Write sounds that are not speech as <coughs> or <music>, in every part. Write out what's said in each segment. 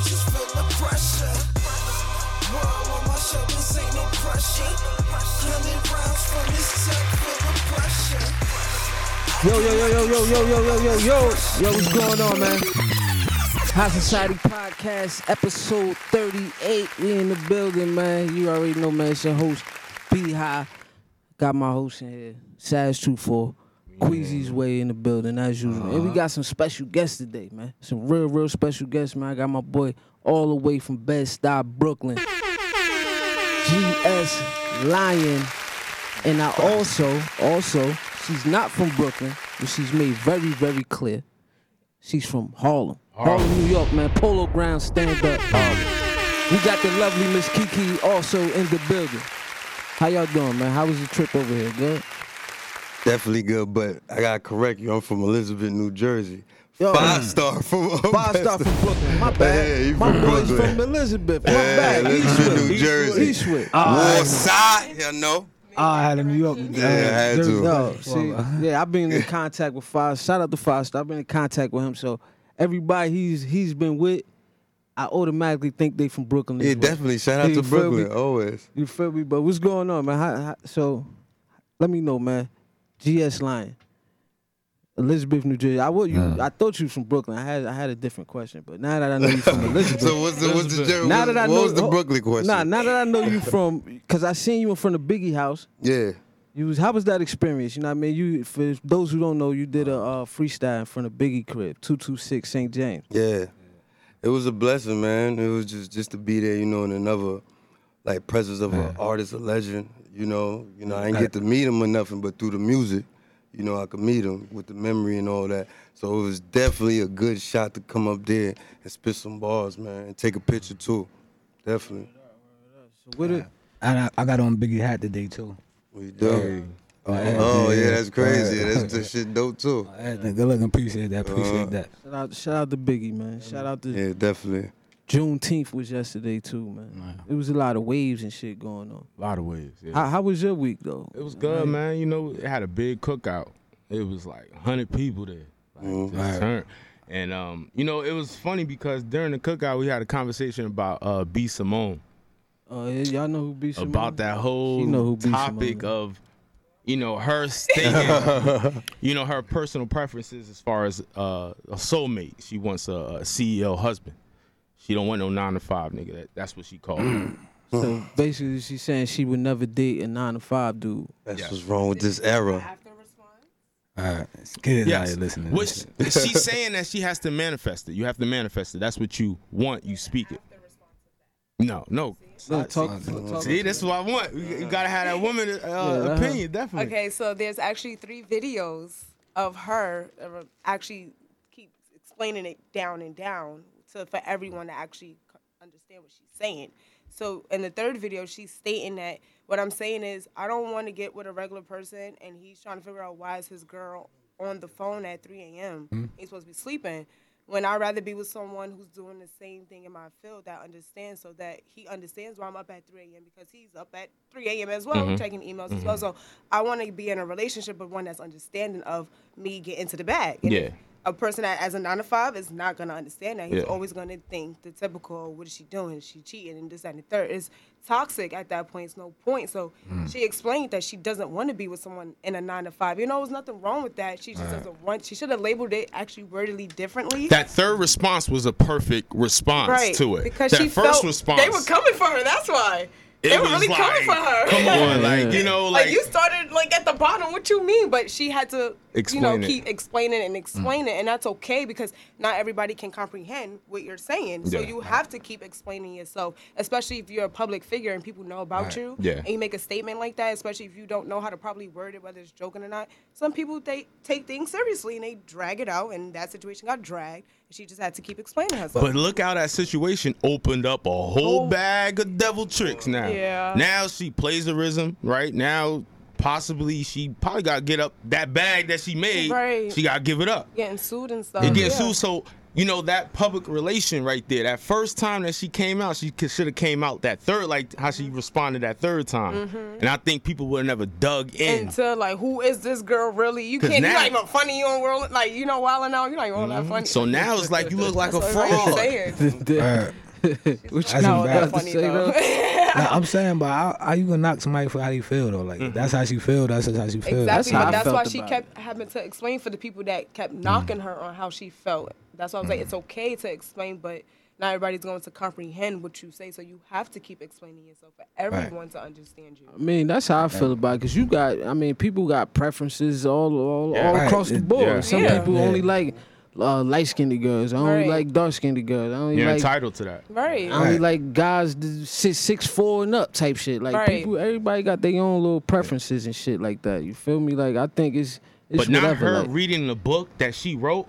feel the pressure. World on my shoulders ain't no pressure. Hundred rounds from this tech, feel the pressure. Yo, yo, yo, yo, yo, yo, yo, yo, yo, yo. Yo, what's going on, man? High Society Podcast, episode 38. We in the building, man. You already know, man. It's your host, B High. Got my host in here, Saz 24. Queasy's way in the building, as usual. And we uh-huh. got some special guests today, man. Some real, real special guests, man. I got my boy all the way from Bed-Stuy, Brooklyn. GS Lion. And I also, also, she's not from Brooklyn, but she's made very, very clear. She's from Harlem. Harlem, New York, man. Polo Ground, stand up. We got the lovely Miss Kiki also in the building. How y'all doing, man? How was the trip over here? Good? Definitely good, but I gotta correct you. I'm from Elizabeth, New Jersey. Yo. Five star from <laughs> Five star from Brooklyn. My <laughs> bad. Yeah, you My from boy's Brooklyn. from Elizabeth. My Yeah, bad. Elizabeth, Eastwood. New Jersey. Eastwood. War side, you know. Oh, I had a New York. Yeah, I had to. Yo, see, yeah, I've been in <laughs> contact with Five. Shout out to Five Star. I've been in contact with him. So everybody he's he's been with, I automatically think they from Brooklyn. Yeah, well. definitely. Shout out You to feel me? Brooklyn, always. You feel me? But what's going on, man? How, how, so let me know, man. GS Lion, Elizabeth, New Jersey. I would you. I thought you was from Brooklyn. I had I had a different question, but now that I know you from <laughs> Elizabeth. So what's the what's the journey? now What, that I what know, was the oh, Brooklyn question? Nah, now that I know you from, <laughs> because I seen you in front of Biggie House. Yeah. You was how was that experience? You know what I mean? You for those who don't know, you did a uh, freestyle in front of Biggie crib, two two six St. James. Yeah. It was a blessing, man. It was just just to be there, you know, in another like presence of an artist, a legend. You know, you know, I didn't get to meet him or nothing, but through the music, you know, I could meet him with the memory and all that. So it was definitely a good shot to come up there and spit some bars, man, and take a picture too. Definitely. So what it? I, I got on Biggie hat today too. We do. Oh, Oh yeah, that's crazy. That's that shit dope too. Good looking. Appreciate that. Appreciate Uh, that. Shout out, shout out to Biggie, man. Shout out to Yeah, definitely. Juneteenth was yesterday too, man. It was a lot of waves and shit going on. A lot of ways. Yeah. How, how was your week though? it was good, man. You know, it had a big cookout. It was like 100 people there. Like, Mhm. just turn. And um, you know, it was funny because during the cookout we had a conversation about uh B Simone Oh yeah, y'all know who be about that whole know who topic Simone of you know her stating <laughs> you know her personal preferences as far as uh, a soulmate. She wants a, a CEO husband. She don't want no nine to five nigga. That, that's what she called. it. So basically, she's saying she would never date a nine to five dude. That's Yeah. what's wrong with this era. All right, kids out Yes. here listening. Which she's saying that she has to manifest it. You have to manifest it. That's what you want. You speak it. No, no. No, talk, talk. See, this is what I want. You, you gotta have that woman uh, uh-huh. opinion, definitely. Okay, so there's actually three videos of her uh, actually keep explaining it down and down to for everyone to actually understand what she's saying. So in the third video, she's stating that what I'm saying is I don't want to get with a regular person, and he's trying to figure out why is his girl on the phone at 3 a.m. Hmm. He's supposed to be sleeping. When I'd rather be with someone who's doing the same thing in my field that understands, so that he understands why I'm up at 3 a.m. because he's up at 3 a.m. as well, mm-hmm. checking emails as mm-hmm. well. So I want to be in a relationship with one that's understanding of me getting to the bag. And Yeah. A person that as a nine to five is not gonna understand that. He's Yeah. always gonna think the typical, oh, what is she doing? Is she cheating and this that, and the third. is toxic at that point. It's no point. So mm. she explained that she doesn't want to be with someone in a nine to five. You know, there's nothing wrong with that. She just doesn't want. She should have labeled it actually wordedly differently. That third response was a perfect response right to it. because that she first felt response, they were coming for her. That's why. it they were really like, coming for her. Come on, <laughs> like you know, like, like, you started like at the bottom. What you mean? But she had to, Explain you know, it. keep explaining and mm. explain it, and that's okay because not everybody can comprehend what you're saying. So Yeah. you have to keep explaining yourself, especially if you're a public figure and people know about you. Yeah. And you make a statement like that, especially if you don't know how to probably word it, whether it's joking or not. Some people they take things seriously and they drag it out, and that situation got dragged. And she just had to keep explaining herself. But look how that situation opened up a whole Oh. bag of devil tricks now. Yeah. Now she plagiarism, right? Now possibly she probably got to get up that bag that she made. Right. She got to give it up. getting sued and stuff. It getting yeah. sued. So you know that public relation right there. That first time that she came out, she should have came out that third, like how she responded that third time. Mm-hmm. And I think people would have never dug in. into like who is this girl really? You can't. now- you're not even funny. You don't roll like you know wilding out. You're not even all that mm-hmm. funny. so now it's like you look like a That's fraud. saying. <laughs> Alright. <laughs> what That's you got bad. to Funny say though. though? Nah, I'm saying, but how, how you gonna knock somebody for how they feel though? Like mm-hmm. that's how she feel. That's how she feel. That's Exactly, how but that's felt why she about kept having to explain for the people that kept mm-hmm. knocking her on how she felt. That's why I was like, it's okay to explain, but not everybody's going to comprehend what you say. So you have to keep explaining yourself for everyone to understand you. I mean, that's how I feel about it. Cause you got, I mean, people got preferences all all, Yeah. all Right. across the board. yeah. Some Yeah. people Yeah. only like uh, light skinned girls. I only Right. like dark skinned girls. I only You're like. entitled to that. Right. I only Right. like guys that six six four and up type shit. Like Right. people, everybody got their own little preferences and shit like that. You feel me? Like I think it's it's But not whatever. her like- reading the book that she wrote.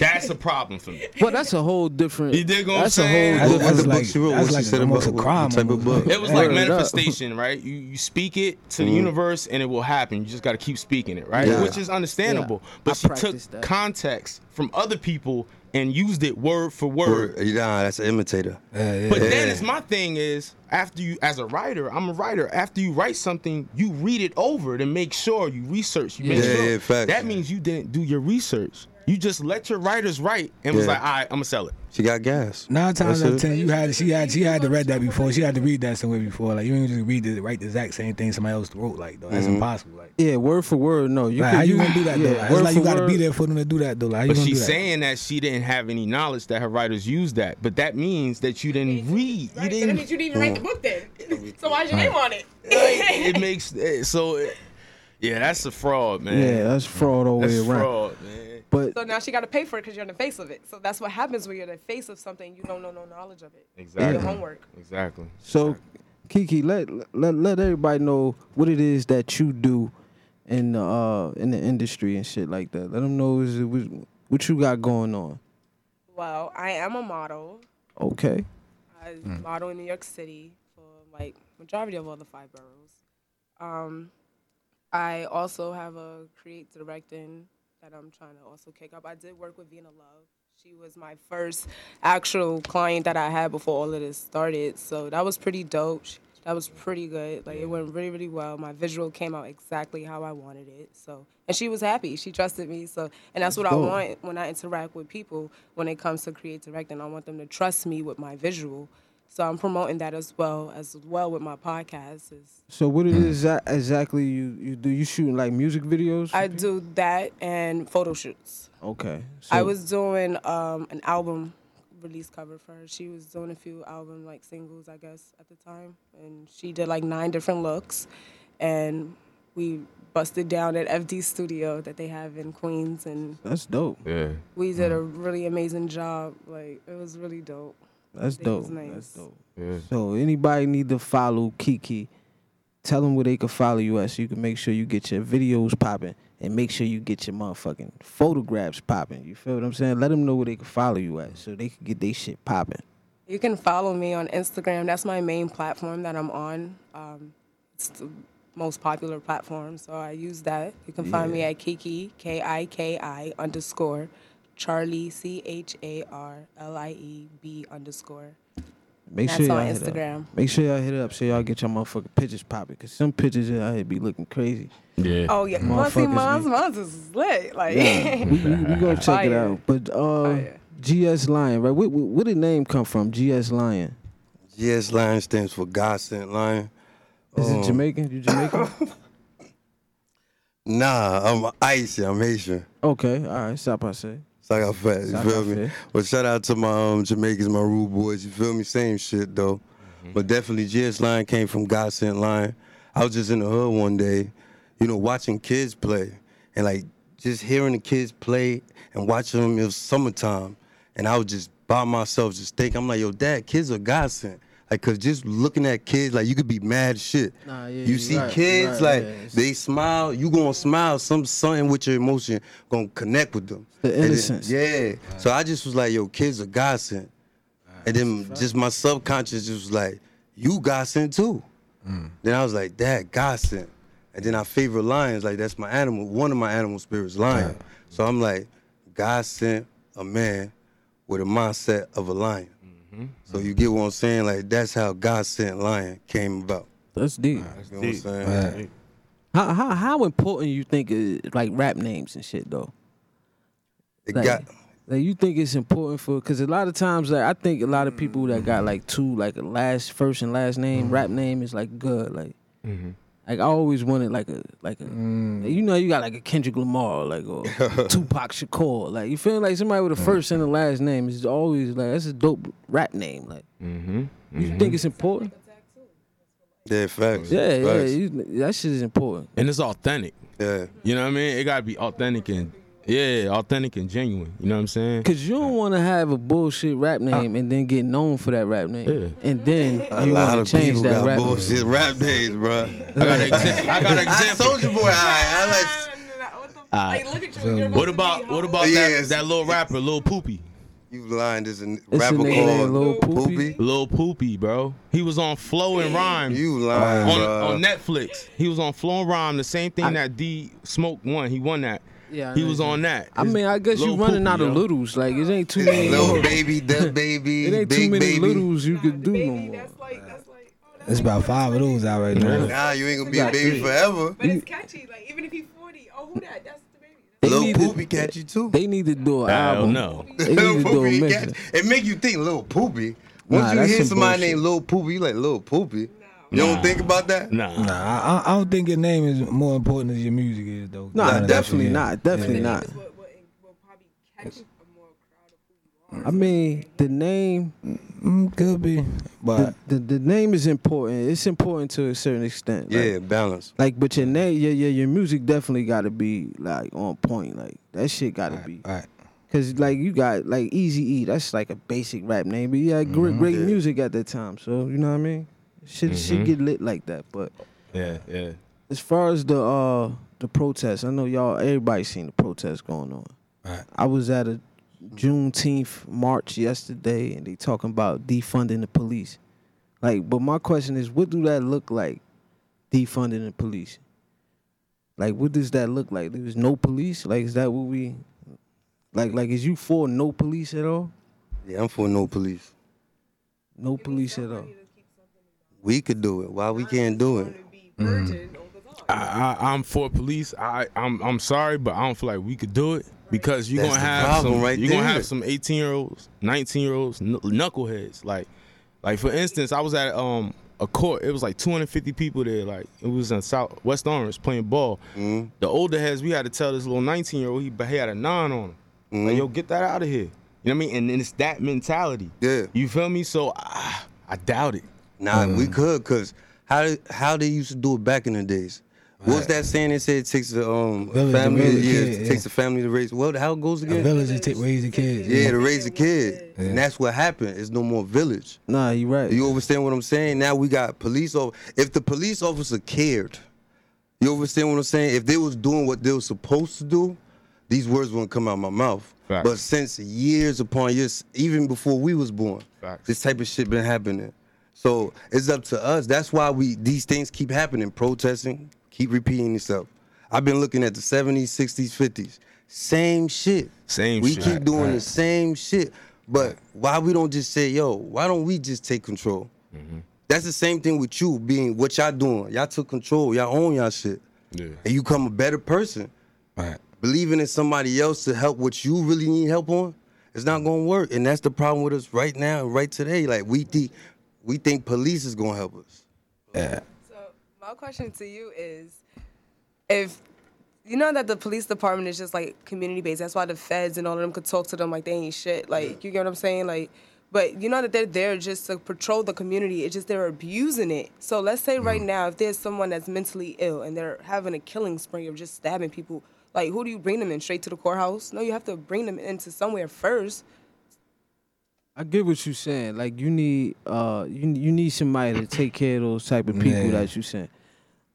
That's a problem for me. But that's a whole different. You dig what I'm that's saying? a whole different. the book like she wrote, that's what she like said almost a about what crime. type of book? It was Yeah. like Word manifestation, right? You you speak it to the mm-hmm. universe and it will happen. You just got to keep speaking it, right? Yeah. Which is understandable. Yeah. But I she took that. context from other people and used it word for word. Word, Nah, that's an imitator. Yeah, yeah. But then it's my thing is after you as a writer, I'm a writer. After you write something, you read it over to make sure you research. You make Yeah, sure yeah, facts. that means you didn't do your research. You just let your writers write and was Yeah. like, all right, I'm gonna sell it. She got gas. Nine times That's out of ten, you had she had she had to read that before. She had to read that somewhere before. Like you ain't just read the write the exact same thing somebody else wrote. Like though, Mm-hmm. that's impossible. Like, Yeah, word for word. No, you like can, how you gonna do that though? yeah, Like, it's like you gotta be there for them to do that though. Like, how But she's that? saying that she didn't have any knowledge that her writers used that. But that means that you didn't read. You Right, so that didn't. means you didn't even write the book then. <laughs> so why's your name on it? it <laughs> makes eh, so. eh, Yeah, that's a fraud, man. Yeah, that's fraud all the way around. fraud, man. But So now she got to pay for it because you're in the face of it. So that's what happens when you're in the face of something you don't know no knowledge of it. Exactly. Your homework. Exactly. so, Kiki, let let let everybody know what it is that you do in the uh in the industry and shit like that. Let them know is what, what you got going on. Well, I am a model. Okay. I model in New York City for like majority of all the five boroughs. Um, I also have a create directing that I'm trying to also kick up. I did work with Vina Love. She was my first actual client that I had before all of this started. So that was pretty dope. That was pretty good. Like it went really, really well. My visual came out exactly how I wanted it. So and she was happy. She trusted me. So and that's what I want when I interact with people when it comes to create directing. I want them to trust me with my visual. So I'm promoting that as well as well with my podcast. Is So what it is that exactly you you do? You shooting like music videos? I people? do that and photo shoots. Okay. I was doing um, an album release cover for her. She was doing a few album like singles, I guess, at the time, and she did like nine different looks, and we busted down at FD Studio that they have in Queens, and That's dope. Yeah. we did a really amazing job. Like it was really dope. That's dope. nice. That's dope. Yeah. So anybody need to follow Kiki, tell them where they can follow you at so you can make sure you get your videos popping and make sure you get your motherfucking photographs popping. You feel what I'm saying? Let them know where they can follow you at so they can get their shit popping. You can follow me on Instagram. That's my main platform that I'm on. Um, it's the most popular platform, so I use that. You can find me at Kiki K I K I underscore Charlie C H A R L I E B underscore. Make That's sure y'all on hit up. Instagram. Make sure y'all hit it up so y'all get your motherfucking pictures popping. Cause some pictures out here be looking crazy. Yeah. Oh yeah, well, see, Motherfuckers mine's be- mine's is lit. Like Yeah, <laughs> we, we, we gonna check it out. But uh, Fire. GS Lion, right? Where, where, where did the name come from? GS Lion. GS Lion stands for God Sent Lion. Is Um, it Jamaican? You Jamaican? <laughs> <laughs> Nah, I'm Icy. I'm Haitian. okay, all right. Stop. I say. So I got fat. You feel me? But shout out to my um, Jamaicans, my rude boys. You feel me? Same shit though. But definitely GS Lion came from God Sent Lion. I was just in the hood one day, you know, watching kids play and like just hearing the kids play and watching them. It was summertime, and I was just by myself, just thinking, I'm like, yo, dad, kids are God sent. Like, cause just looking at kids, like you could be mad shit. Nah, yeah, you you see right, kids, right, like yeah, they smile, you gonna smile. Some something with your emotion gonna connect with them. The And then- innocence. yeah. So I just was like, yo, kids are God sent. And then just my subconscious just was like, you God sent too. Mm. Then I was like, Dad, God sent. And then I favorite lions, like that's my animal, one of my animal spirits, lion. So I'm like, God sent a man with a mindset of a lion. Mm-hmm. So you get what I'm saying? Like that's how God sent lion came about. That's deep. You know what I'm saying? Right. How how how important you think is like rap names and shit though? It Like, got like you think it's important for because a lot of times like I think a lot of people that got like two like a last first and last name rap name is like good like Mm-hmm. Like I always wanted like a like a mm. you know you got like a Kendrick Lamar like or <laughs> Tupac Shakur like you feel like somebody with a mm. first and a last name is always like that's a dope rap name like Mm-hmm. you mm-hmm. think it's important yeah, facts. yeah yeah you, that shit is important And it's authentic. yeah. You know what I mean? It gotta be authentic and yeah, authentic and genuine. You know what I'm saying? Cause you don't want to have a bullshit rap name and then get known for that rap name, Yeah. and then A you lot want of to change people that got rap. bullshit rap names, bro. I got an example. I got an I example. Soldier Boy, I, I like. What Alright. like, look at you. What about to about be what home. about Yes. that, that little rapper, Lil Poopy? You lying? There's a a rapper called named Lil Poopy? Poopy. Lil Poopy, bro. He was on Flow and Rhyme You lying, on, bro? on Netflix. He was on Flow and Rhyme, the same thing that D Smoke won. He won that. Yeah, he was on that. I mean, I guess you Lil running Poopy, out of yo. littles. Like it ain't too many. Little more- baby, <laughs> the baby, It ain't big too many baby. littles you could do no more. that's like that's like. Oh, that's It's about five of those out right now. Nah, you ain't gonna be a baby three. forever. But it's catchy. Like even if he's 40, oh who that? That's the baby. They Little need to- Poopy catch you too. They need to do an Hell album. no. They need Lil to do a Poopy, mix. catch, it make you think Lil Poopy. Nah, Once you hear somebody bullshit. named Lil Poopy, you like Lil Poopy. You don't think about that? Nah. Nah, I, I don't think your name is more important as your music is though. Nah, Nah, definitely not. Definitely The not. name what, what will probably catch a more crowd of who you are. I mean, the name, Mm, could be, but the, the the name is important. It's important to a certain extent. Like, Yeah, balance. Like, but your name, yeah, yeah, your music definitely got to be like on point. Like that shit got to be. all right. Cause like you got like Easy E, that's like a basic rap name, but you had great, great Yeah. music at that time. So you know what I mean? Shit, shit Mhm. get lit like that. But Yeah, yeah. as far as the uh the protests, I know y'all everybody seen the protests going on. Right. I was at a Juneteenth march yesterday, and they talking about defunding the police. Like, but my question is, what do that look like? Defunding the police. Like, what does that look like? There's no police. Like, is that what we? Like, like, is you for no police at all? Yeah, I'm for no police. No police at all. We could do it. Why we can't do it? To be virgin all the time. I, I, I'm for police. I, I'm, I'm sorry, but I don't feel like we could do it because you're That's gonna have some, right you're gonna have some 18 year olds, 19 year olds, knuckleheads. Like, like for instance, I was at um a court. It was like 250 people there. Like it was in South West Orange playing ball. Mhm. The older heads, we had to tell this little 19 year old he, he had a nine on him. Mm-hmm. Like, yo, get that out of here. You know what I mean? And, and it's that mentality. Yeah. You feel me? So ah, I doubt it. Nah, we Mm. could, cause how how they used to do it back in the days. What's that saying? They said it takes the um Village to family, raise yeah, kid, it yeah. takes the family to raise. Well, how it goes A again? village to take, raise the kids. Yeah, to raise a kid, and that's what happened. It's no more village. Nah, you right. You understand what I'm saying? Now we got police. Of if the police officer cared, you understand what I'm saying? If they was doing what they were supposed to do, these words wouldn't come out my mouth. Facts. But since years upon years, even before we was born, Facts. this type of shit been happening. So it's up to us. That's why we these things keep happening. Protesting, keep repeating itself. I've been looking at the 70s, 60s, 50s. Same shit. Same shit. we shit. keep doing the same shit. But why we don't just say, yo, why don't we just take control? Mm-hmm. That's the same thing with you being what y'all doing. Y'all took control. Y'all own y'all shit. Yeah. And you come a better person. Right. Believing in somebody else to help what you really need help on, it's not gonna work. And that's the problem with us right now and right today. Like we think we think police is gonna help us. Yeah. So my question to you is, if you know that the police department is just like community based, that's why the feds and all of them could talk to them like they ain't shit. Like you get what I'm saying? Like, but you know that they're there just to patrol the community. It's just they're abusing it. So let's say right mm. now, if there's someone that's mentally ill and they're having a killing spree of just stabbing people, like who do you bring them in? Straight to the courthouse? No, you have to bring them into somewhere first. I get what you're saying. Like you need uh you you need somebody to take care of those type of people Yeah. that you saying.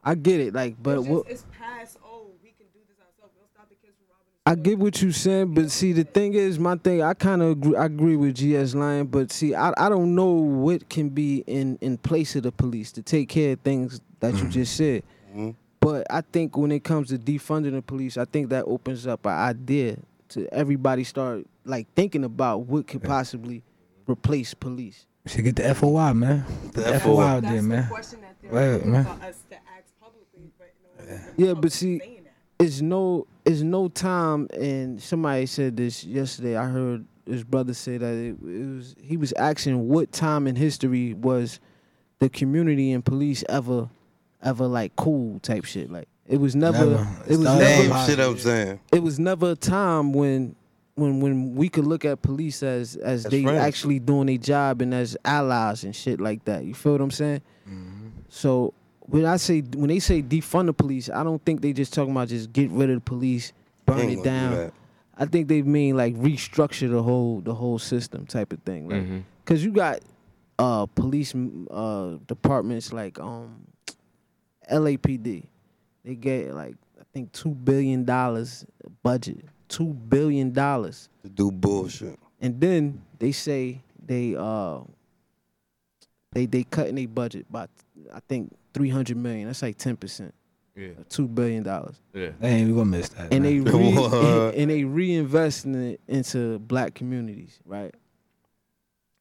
I get it. Like, but it's, what it's past. Oh, we can do this ourselves. We'll stop the kids from robbing. I get what you're saying, but see, the thing is, my thing, I kind of agree, I agree with GS Lion, but see, I, I don't know what can be in, in place of the police to take care of things that you just said. But I think when it comes to defunding the police, I think that opens up an idea to everybody start like thinking about what could possibly replace police. Should get the FOI, man. The, The FOI out That's there, the man. question that they're Right, man. us to ask publicly, but no Yeah, but see, it's no it's no time and somebody said this yesterday i heard his brother say that it, it was he was asking what time in history was the community and police ever ever like cool type shit like it was never, Never. it was never shit I'm saying. it was never a time when when when we could look at police as as As they friends. actually doing their job and as allies and shit like that. You feel what I'm saying? Mm-hmm. So when I say when they say defund the police, I don't think they just talking about just get rid of the police, burn Ain't it gonna do down. I think they mean like restructure the whole the whole system type of thing. Like, Mhm. cause you got uh police uh departments like um LAPD. They get like I think two billion dollars budget. Two billion dollars. To do bullshit. And then they say they uh they they cutting their budget by I think three hundred million. That's like ten percent. Yeah, Two billion dollars. yeah. They ain't we're gonna miss that. And they <laughs> re- What? and they reinvesting it into black communities, right?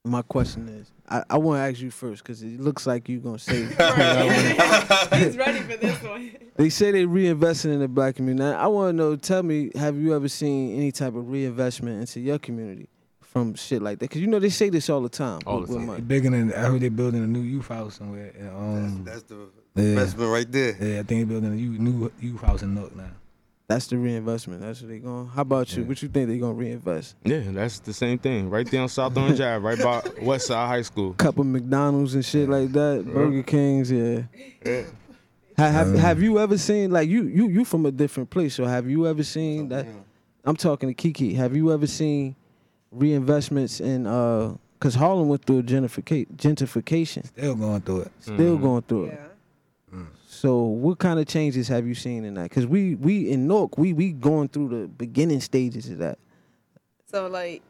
My question is, I, I want to ask you first because it looks like you're gonna say. <laughs> <laughs> He's ready for this one. <laughs> they say they reinvesting in the black community. Now, I want to know. Tell me, have you ever seen any type of reinvestment into your community from shit like that? Because you know they say this all the time. All with- the time. money. Bigger than I heard they're building a new youth house somewhere. and, Um, That's, that's the yeah. investment right there. yeah, I think they're building a youth, new youth house in Newark now. That's the reinvestment. That's what they going. How about you? Yeah. What you think they gonna reinvest? Yeah, that's the same thing. Right there on South Orange <laughs> Ave, right by West Side High School. Couple McDonald's and shit like that. Burger Kings, yeah. Ha- Have, Um, have you ever seen like you you you from a different place? So have you ever seen that? I'm talking to Kiki. Have you ever seen reinvestments in uh? Cause Harlem went through gentrification, gentrification, Still going through it. still Mhm. going through it. Yeah. So what kind of changes have you seen in that? Cause we we in Newark we we going through the beginning stages of that. So like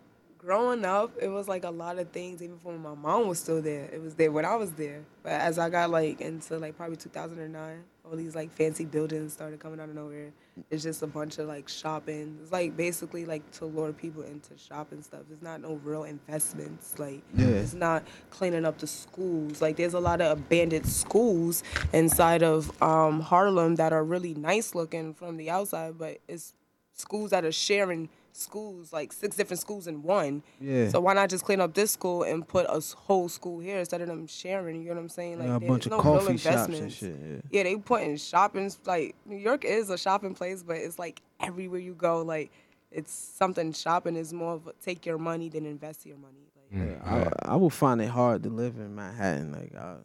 growing up, it was like a lot of things. Even when my mom was still there, it was there when I was there. But as I got like into like probably 2009, all these like fancy buildings started coming out of nowhere. It's just a bunch of like shopping. It's like basically like to lure people into shopping stuff. It's not no real investments. Like Yeah. it's not cleaning up the schools. Like there's a lot of abandoned schools inside of um, Harlem that are really nice looking from the outside, but it's schools that are sharing schools, like six different schools in one. Yeah. So why not just clean up this school and put a whole school here instead of them sharing? You know what I'm saying? Like Yeah, a there's bunch of no coffee real shops and shit. Yeah. Yeah, they putting shopping like New York is a shopping place, but it's like everywhere you go, like it's something. Shopping is more of a take your money than invest your money. Like, I, I would find it hard to live in Manhattan. Like, I, I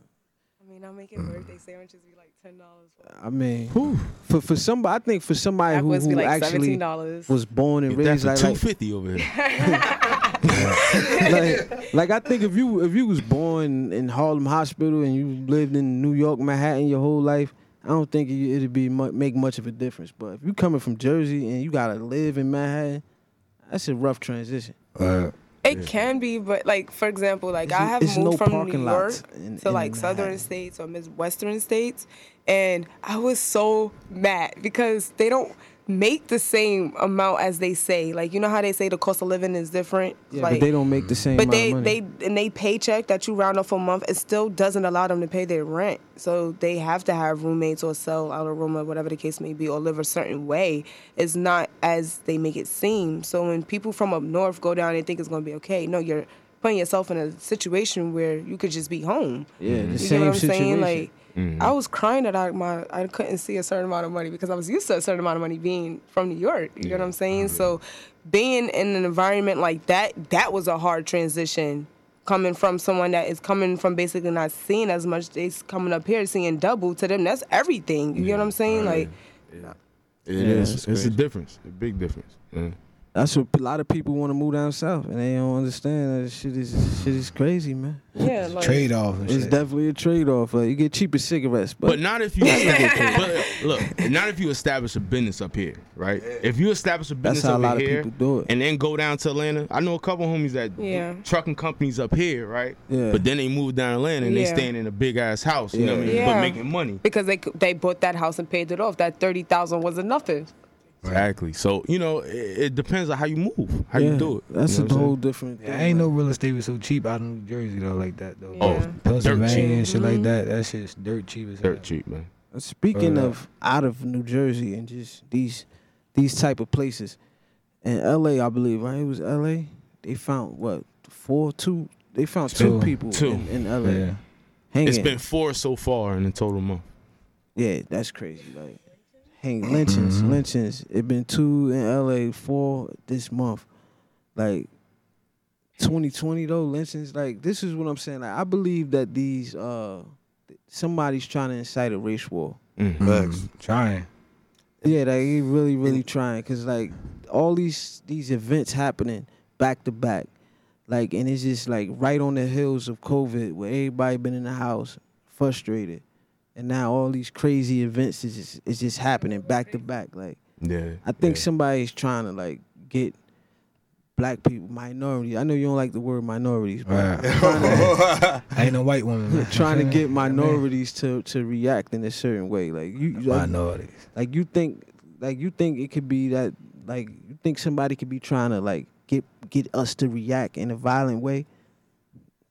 mean, I'm making birthday sandwiches be like ten dollars. I mean, for for somebody, I think for somebody That who, who like actually seventeen dollars. was born and Get that raised for like, two like, over here. <laughs> like, like I think if you if you was born in Harlem Hospital and you lived in New York, Manhattan your whole life, I don't think it- it'd be mu- make much of a difference. But if you coming from Jersey and you gotta live in Manhattan, that's a rough transition. Uh, It can be, but like for example, like It's- I have moved no from New York in- to in like southern Manhattan. states or midwestern states, and I was so mad because they don't make the same amount as they say. Like you know how they say the cost of living is different. Yeah, like, but they don't make the same but amount they they and they paycheck that you round off a month, it still doesn't allow them to pay their rent. So they have to have roommates or sell out a room or whatever the case may be, or live a certain way. It's not as they make it seem. So when people from up north go down and think it's gonna be okay, no, you're putting yourself in a situation where you could just be home. yeah, the You same get what I'm situation. saying? Like Mm-hmm. I was crying that I my I couldn't see a certain amount of money because I was used to a certain amount of money being from New York. You know what I'm saying? Mm-hmm. So being in an environment like that, that was a hard transition. Coming from someone that is coming from basically not seeing as much, they coming up here seeing double to them. That's everything. You know what I'm saying? Like It Yeah, is. it's It's, a difference. A big difference. Yeah. That's what a lot of people want to move down south, and they don't understand that shit is shit is crazy, man. yeah, like trade off It's shit. definitely a trade off. Like you get cheaper cigarettes, but, But not if you <laughs> <laughs> but look, not if you establish a business up here, right? If you establish a That's business how a up lot of here people do it. and then go down to Atlanta. I know a couple homies that Yeah. trucking companies up here, right? Yeah. But then they move down to Atlanta and they Yeah. staying in a big ass house, you know what I mean? Yeah. But making money. because they they bought that house and paid it off. That thirty thousand wasn't nothing. Exactly. So you know, it, it depends on how you move, how yeah, you do it. That's you know a what I'm whole different. Yeah, thing, ain't no real estate was so cheap out in New Jersey though, like that though. Oh, Yeah. Pennsylvania and shit like Mhm. that. That shit's dirt cheap as hell. Dirt cheap, man. Speaking Uh, of out of New Jersey and just these these type of places, in L.A. I believe right, it was L.A. They found what four, two. They found two, Two. people Two. in, in L.A. Yeah. Hanging. It's been four so far in the total month. yeah, that's crazy. Like hang lynchings, Mhm. lynchings. It been two in L.A. four this month. Like 2020 though, lynchings. Like this is what I'm saying. Like I believe that these uh somebody's trying to incite a race war. Mhm. Facts. Mm, trying. Yeah, like he really, really trying, cause like all these these events happening back to back, like and it's just like right on the heels of COVID, where everybody been in the house frustrated, and now all these crazy events is just it's just happening back to back. Like Yeah. I think yeah. somebody's trying to like get black people minorities. I know you don't like the word minorities, but Right. to, <laughs> <laughs> I ain't a white woman. trying to get <laughs> minorities to to react in a certain way. Like you, man. like, minorities. like you think, like you think it could be that, like you think somebody could be trying to like get get us to react in a violent way,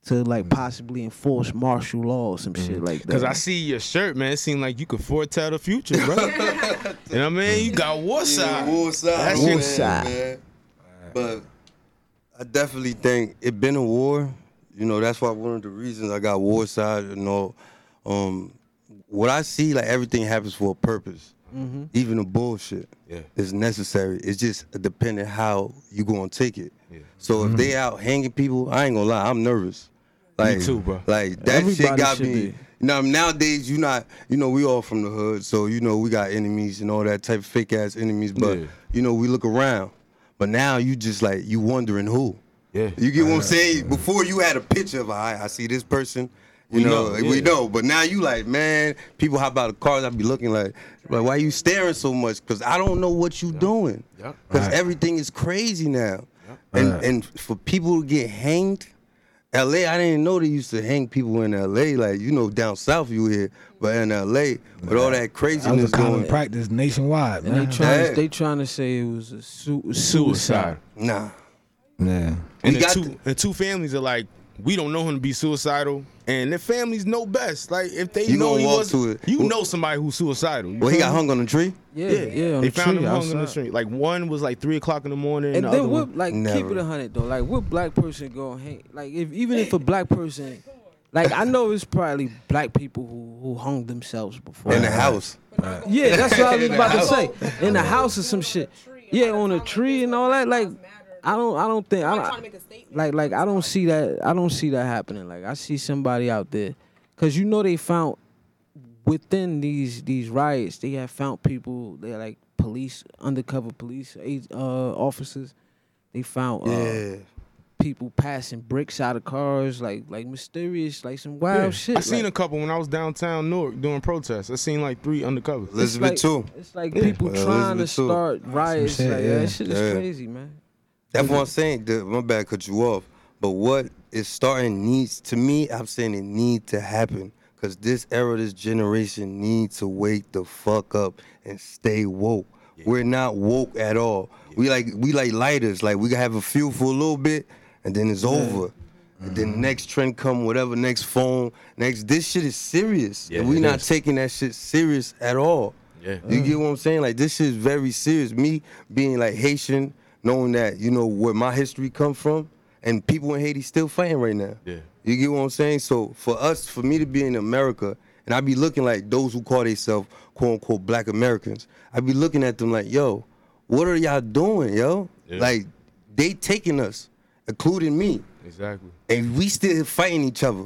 to like possibly enforce martial law or some shit like that. Cause I see your shirt, man. It seemed like you could foretell the future, bro. <laughs> you know what I mean? You got war Yeah, side. war side, That man, shit- side. man. But I definitely think it been a war. You know, that's why one of the reasons I got war side and all. Um, what I see, like everything happens for a purpose. Mm-hmm. Even the bullshit Yeah. is necessary. It's just depending how you gonna take it. Yeah. So if they out hanging people, I ain't gonna lie, I'm nervous. Like, too, bro. Like that shit got me. be. You know, nowadays you not, you know, we all from the hood, so you know we got enemies and all that type of fake ass enemies. But Yeah. you know, we look around. But now you just like you wondering who. Yeah. You get what I'm saying? Before you had a picture of, I, I see this person. You We know, know, we know. But now you like, man, people hop out of cars. I be looking like, like, why you staring so much? Because I don't know what you doing. Yep. Because Right. everything is crazy now. And Right. and for people to get hanged, LA, I didn't know they used to hang people in LA. Like, you know, down south you here, but in LA, with all that That was a craziness common going. practice nationwide, and they trying Yeah. to, they trying to say it was a su- Suicide. suicide. Nah. Yeah. And the got two the- and two families are like, we don't know him to be suicidal, and their families know best. Like if they You know gonna he was, to you Well- know somebody who's suicidal. You Well, he got hung on the tree? Yeah, yeah. on they the found tree him hung on the outside. street. Like one was like three o'clock in the morning, And the then other what? one, Like keep it a hundred though. Like what black person go hang? Like if even if a black person, like I know it's probably black people who who hung themselves before. In the house. Yeah, that's what I was <laughs> about to say. In the house or some shit. Yeah, on a tree and all that. Like I don't I don't think I I'm trying to don't make a statement. like like I don't see that I don't see that happening. Like I see somebody out there, cause you know they found within these these riots they have found people they're like police undercover police uh, officers. They found uh, Yeah. people passing bricks out of cars like like mysterious like some wild Yeah. shit. I seen like, a couple when I was downtown Newark doing protests. I seen like three undercover. it's Elizabeth like, too. It's like people Well, trying to too. start riots. shit, like yeah. that shit is Yeah. crazy, man. That's what I'm mm-hmm. saying. The, my bad, cut you off. But what is starting needs to me. I'm saying it need to happen because this era, this generation needs to wake the fuck up and stay woke. We're not woke at all. We like we like lighters. Like we can have a few for a little bit, and then it's over. And then the next trend come, whatever next phone, next. This shit is serious, Yeah, and we not is. taking that shit serious at all. Yeah. You get mm. what I'm saying? Like this shit is very serious. Me being like Haitian, knowing that you know where my history come from, and people in Haiti still fighting right now. Yeah. You get what I'm saying? So for us, for me to be in America, and I be looking like those who call themselves quote unquote Black Americans, I be looking at them like, yo, what are y'all doing, yo? Yeah. Like they taking us, including me, Exactly. and we still fighting each other.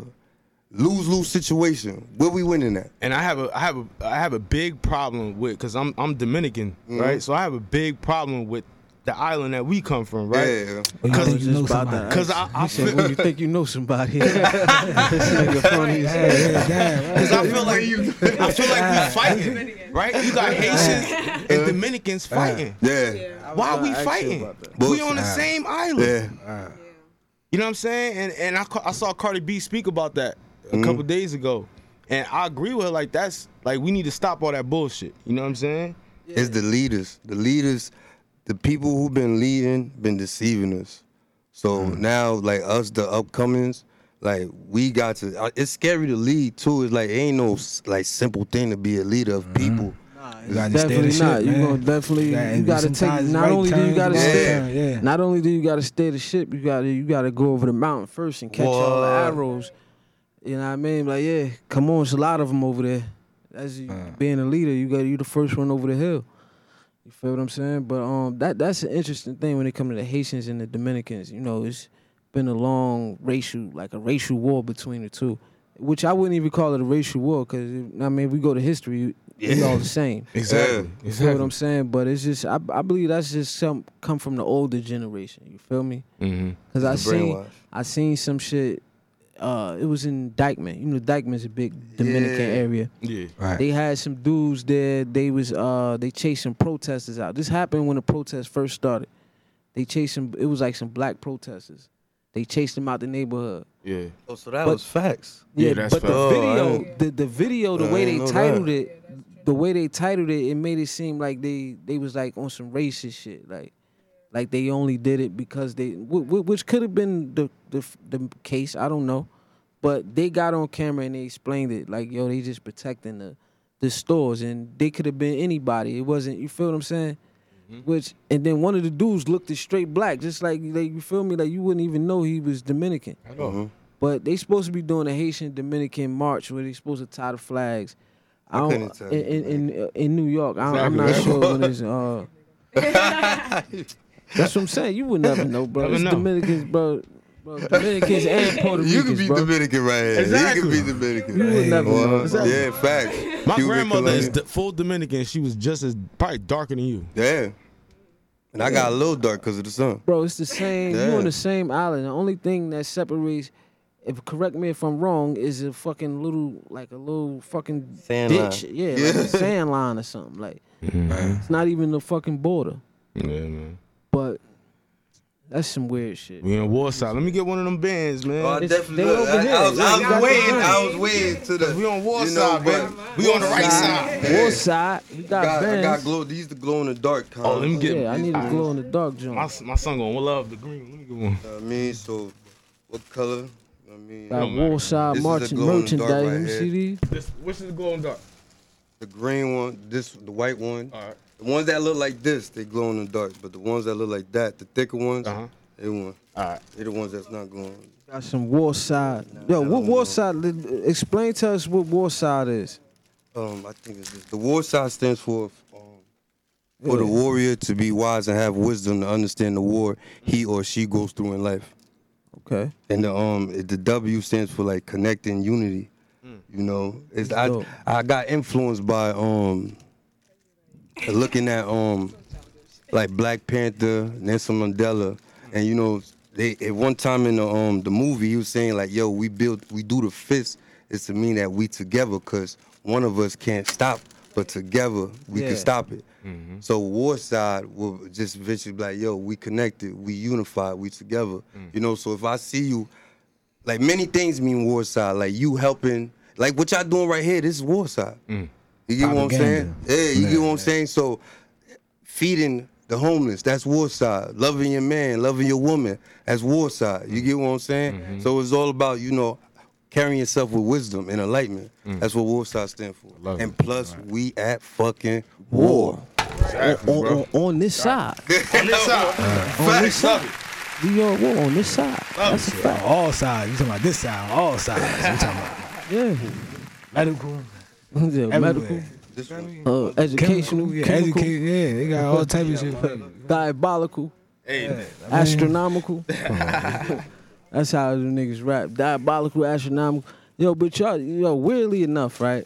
Lose lose situation. Where we winning at? And I have a I have a I have a big problem with because I'm I'm Dominican, Mm-hmm. right? So I have a big problem with the island that we come from, right? Yeah. Well, Because- you think you know Just somebody. that. 'Cause I- I he said, feel- when you think you know somebody, <laughs> this nigga funny as hell. Yeah, yeah, damn, right. Because I feel like I feel like we <laughs> fighting, right? You got Haitians and Dominicans fighting. Yeah. Why are we gonna ask you fighting? about that. We on the same island. Yeah. You know what I'm saying? And and I, ca- I saw Cardi B speak about that a Mm-hmm. couple days ago, and I agree with her. Like that's like we need to stop all that bullshit. You know what I'm saying? It's the leaders. The leaders, the people who've been leading, been deceiving us. So now, like us, the upcomings, like we got to. uh, It's scary to lead too. It's like it ain't no like simple thing to be a leader of people. You gotta stay the Definitely shit, not. You man. gonna definitely gotta- you gotta take. sometimes Not right only do you gotta wrong stay. turn, yeah. Not only do you gotta stay the ship, you gotta you gotta go over the mountain first and catch all the arrows. You know what I mean? Like yeah, come on, it's a lot of them over there. As you, Uh. being a leader. You got you the first one over the hill. You feel what I'm saying? But um, that that's an interesting thing when it comes to the Haitians and the Dominicans. You know, it's been a long racial like a racial war between the two, which I wouldn't even call it a racial war because I mean we go to history, we all the same. <laughs> Exactly. You feel what I'm saying? But it's just I, I believe that's just some come from the older generation. You feel me? Mm-hmm. Because I seen. I seen some shit. Uh, it was in Dyckman. You know, Dyckman's a big Dominican Yeah. area. Yeah. Right. They had some dudes there. They was uh they chasing protesters out. This happened when the protest first started. They chased them. It was like some black protesters. They chased them out the neighborhood. Yeah. Oh, so that But- was facts. Yeah, that's but the fact. Oh, video, the the video, the I way they titled that. it, the way they titled it, it made it seem like they they was like on some racist shit, like like they only did it because they, wh- wh- which could have been the, the the case. I don't know, but they got on camera and they explained it like, yo, they just protecting the the stores, and they could have been anybody. It wasn't. You feel what I'm saying? Which and then one of the dudes looked as straight black, just like like you feel me, like you wouldn't even know he was Dominican. Mhm. But they supposed to be doing a Haitian Dominican march where they supposed to tie the flags. I don't- tell in in, in, in New York. Exactly. I, am not sure <laughs> when it's. Uh, <laughs> <laughs> that's what I'm saying. You would never know, bro. Never it's know. Dominicans, bro. bro. <laughs> Dominicans and Puerto Ricans, You could be bro. Dominican right here. Exactly. You could be Dominican. You would never Well, know. Exactly. Yeah, facts. My Cuban, grandmother is Colombian. d- full Dominican. She was just as probably darker than you. Yeah. And I got a little dark because of the sun. Bro, it's the same. You Yeah. on the same island. The only thing that separates, if correct me if I'm wrong, is a fucking little, like a little fucking Sand ditch. line. Yeah, Yeah. like a <laughs> sand line or something. Like mm-hmm. it's not even the fucking border. Yeah, man. But that's some weird shit. We in war side. Let me get one of them bands, man. Oh, I definitely. they over I. I was, I you was got waiting. I was waiting to the. we on war you know, side, but- We on the right side. War side, you got, Got, I got bands. glow. These the glow in the dark kind. Oh, let me get. yeah, I need a glow in the dark My, joint. my son gonna love the green. Let me get one. I mean, so what color? I mean, Got don't matter. war side This marching glow in merchandise. right Let me see these. This, which is the glow in the dark? the green one, this, the white one. All right. The ones that look like this, they glow in the dark. But the ones that look like that, the thicker ones, Uh-huh. they one. All right. They're the ones that's not glowing. Got some war side. Yo, what war side? Explain to us what war side is. Um, I think it's this. The war side stands for um, for the warrior to be wise and have wisdom to understand the war he or she goes through in life. Okay. And the um the W stands for like connecting unity. You know, it's I. I got influenced by um looking at um like Black Panther, Nelson Mandela, and you know they at one time in the um the movie he was saying like yo we build we do the fist is to mean that we together because one of us can't stop but together we Yeah. can stop it. So war side will just eventually be like yo we connected we unified we together. You know so if I see you like many things mean war side. Like you helping, like what y'all doing right here. This is war side. You get what I'm saying? Propaganda. Yeah, you get what I'm saying. So feeding the homeless, that's war side. Loving your man, loving your woman, that's war side. You get what I'm saying? Mm-hmm. So it's all about you know carrying yourself with wisdom and enlightenment. Mm. That's what war side stand for. love And it. plus, we at fucking war. Exactly, On, bro. on, <laughs> on this side. On this side. on this side. We on war on this side. That's a On fact. all sides. You talking about this side? on All sides. You talking about Yeah. medical, Yeah, medical, everywhere. This one. uh, educational, yeah, chemical, educate, yeah, they got all type of shit. for diabolical, Hey, astronomical. <laughs> That's how the niggas rap. Diabolical, astronomical. Yo, but y'all, yo, weirdly enough, right?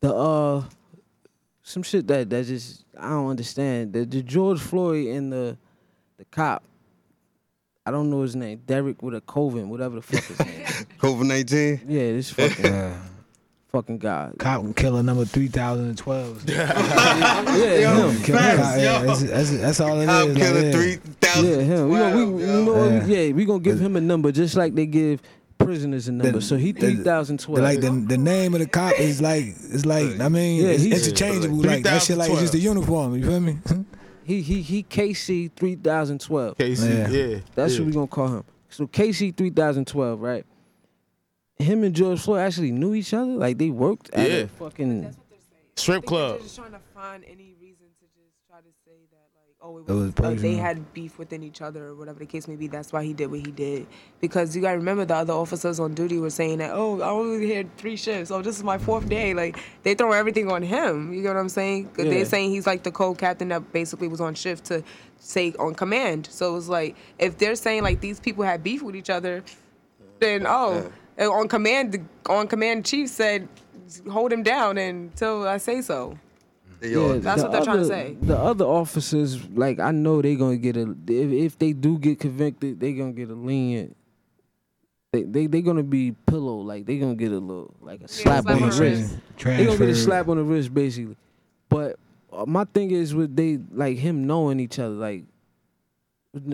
The uh, some shit that that just I don't understand. The, the George Floyd and the the cop. I don't know his name. Derek with a Coven, whatever the fuck his name. <laughs> COVID nineteen. Yeah, this fucking. Fucking guy. Cop killer number 3012. <laughs> Yeah, him. Kill cop, yeah, that's, that's, that's all it is. Cop like, killer yeah. three thousand. Yeah, him. You know, we, you know, Yeah. yeah, we gonna give him a number just like they give prisoners and number. The- So he the- three thousand The, twelve. like the the name of the cop is like it's like I mean Yeah, it's he's- interchangeable. Like that shit like it's just a uniform. You feel me? He he he KC three thousand twelve. KC, Yeah. yeah. That's yeah. what we gonna call him. So KC three thousand twelve, right? Him and George Floyd actually knew each other. Like they worked at Yeah. a fucking. That's what they're saying. Strip club. They're just trying to find any reason to just try to say that, like, oh, it It was was, uh, they had beef within each other or whatever the case may be. That's why he did what he did. Because you gotta remember the other officers on duty were saying that, oh, I only had three shifts. Oh, this is my fourth day. Like they throw everything on him. You get what I'm saying? 'Cause Yeah. They're saying he's like the co-captain that basically was on shift to say on command. So it was like if they're saying like these people had beef with each other, then oh, and on command, the on command chief said, hold him down until I say so. They all- That's the what they're trying to say. The other officers, like I know they're gonna get a. If, if they do get convicted, they're gonna get a lenient. They they they gonna be pillow like they're gonna get a little like a slap slap on the on the wrist. wrist. They gonna get a slap on the wrist basically. But uh, my thing is with they like him knowing each other. Like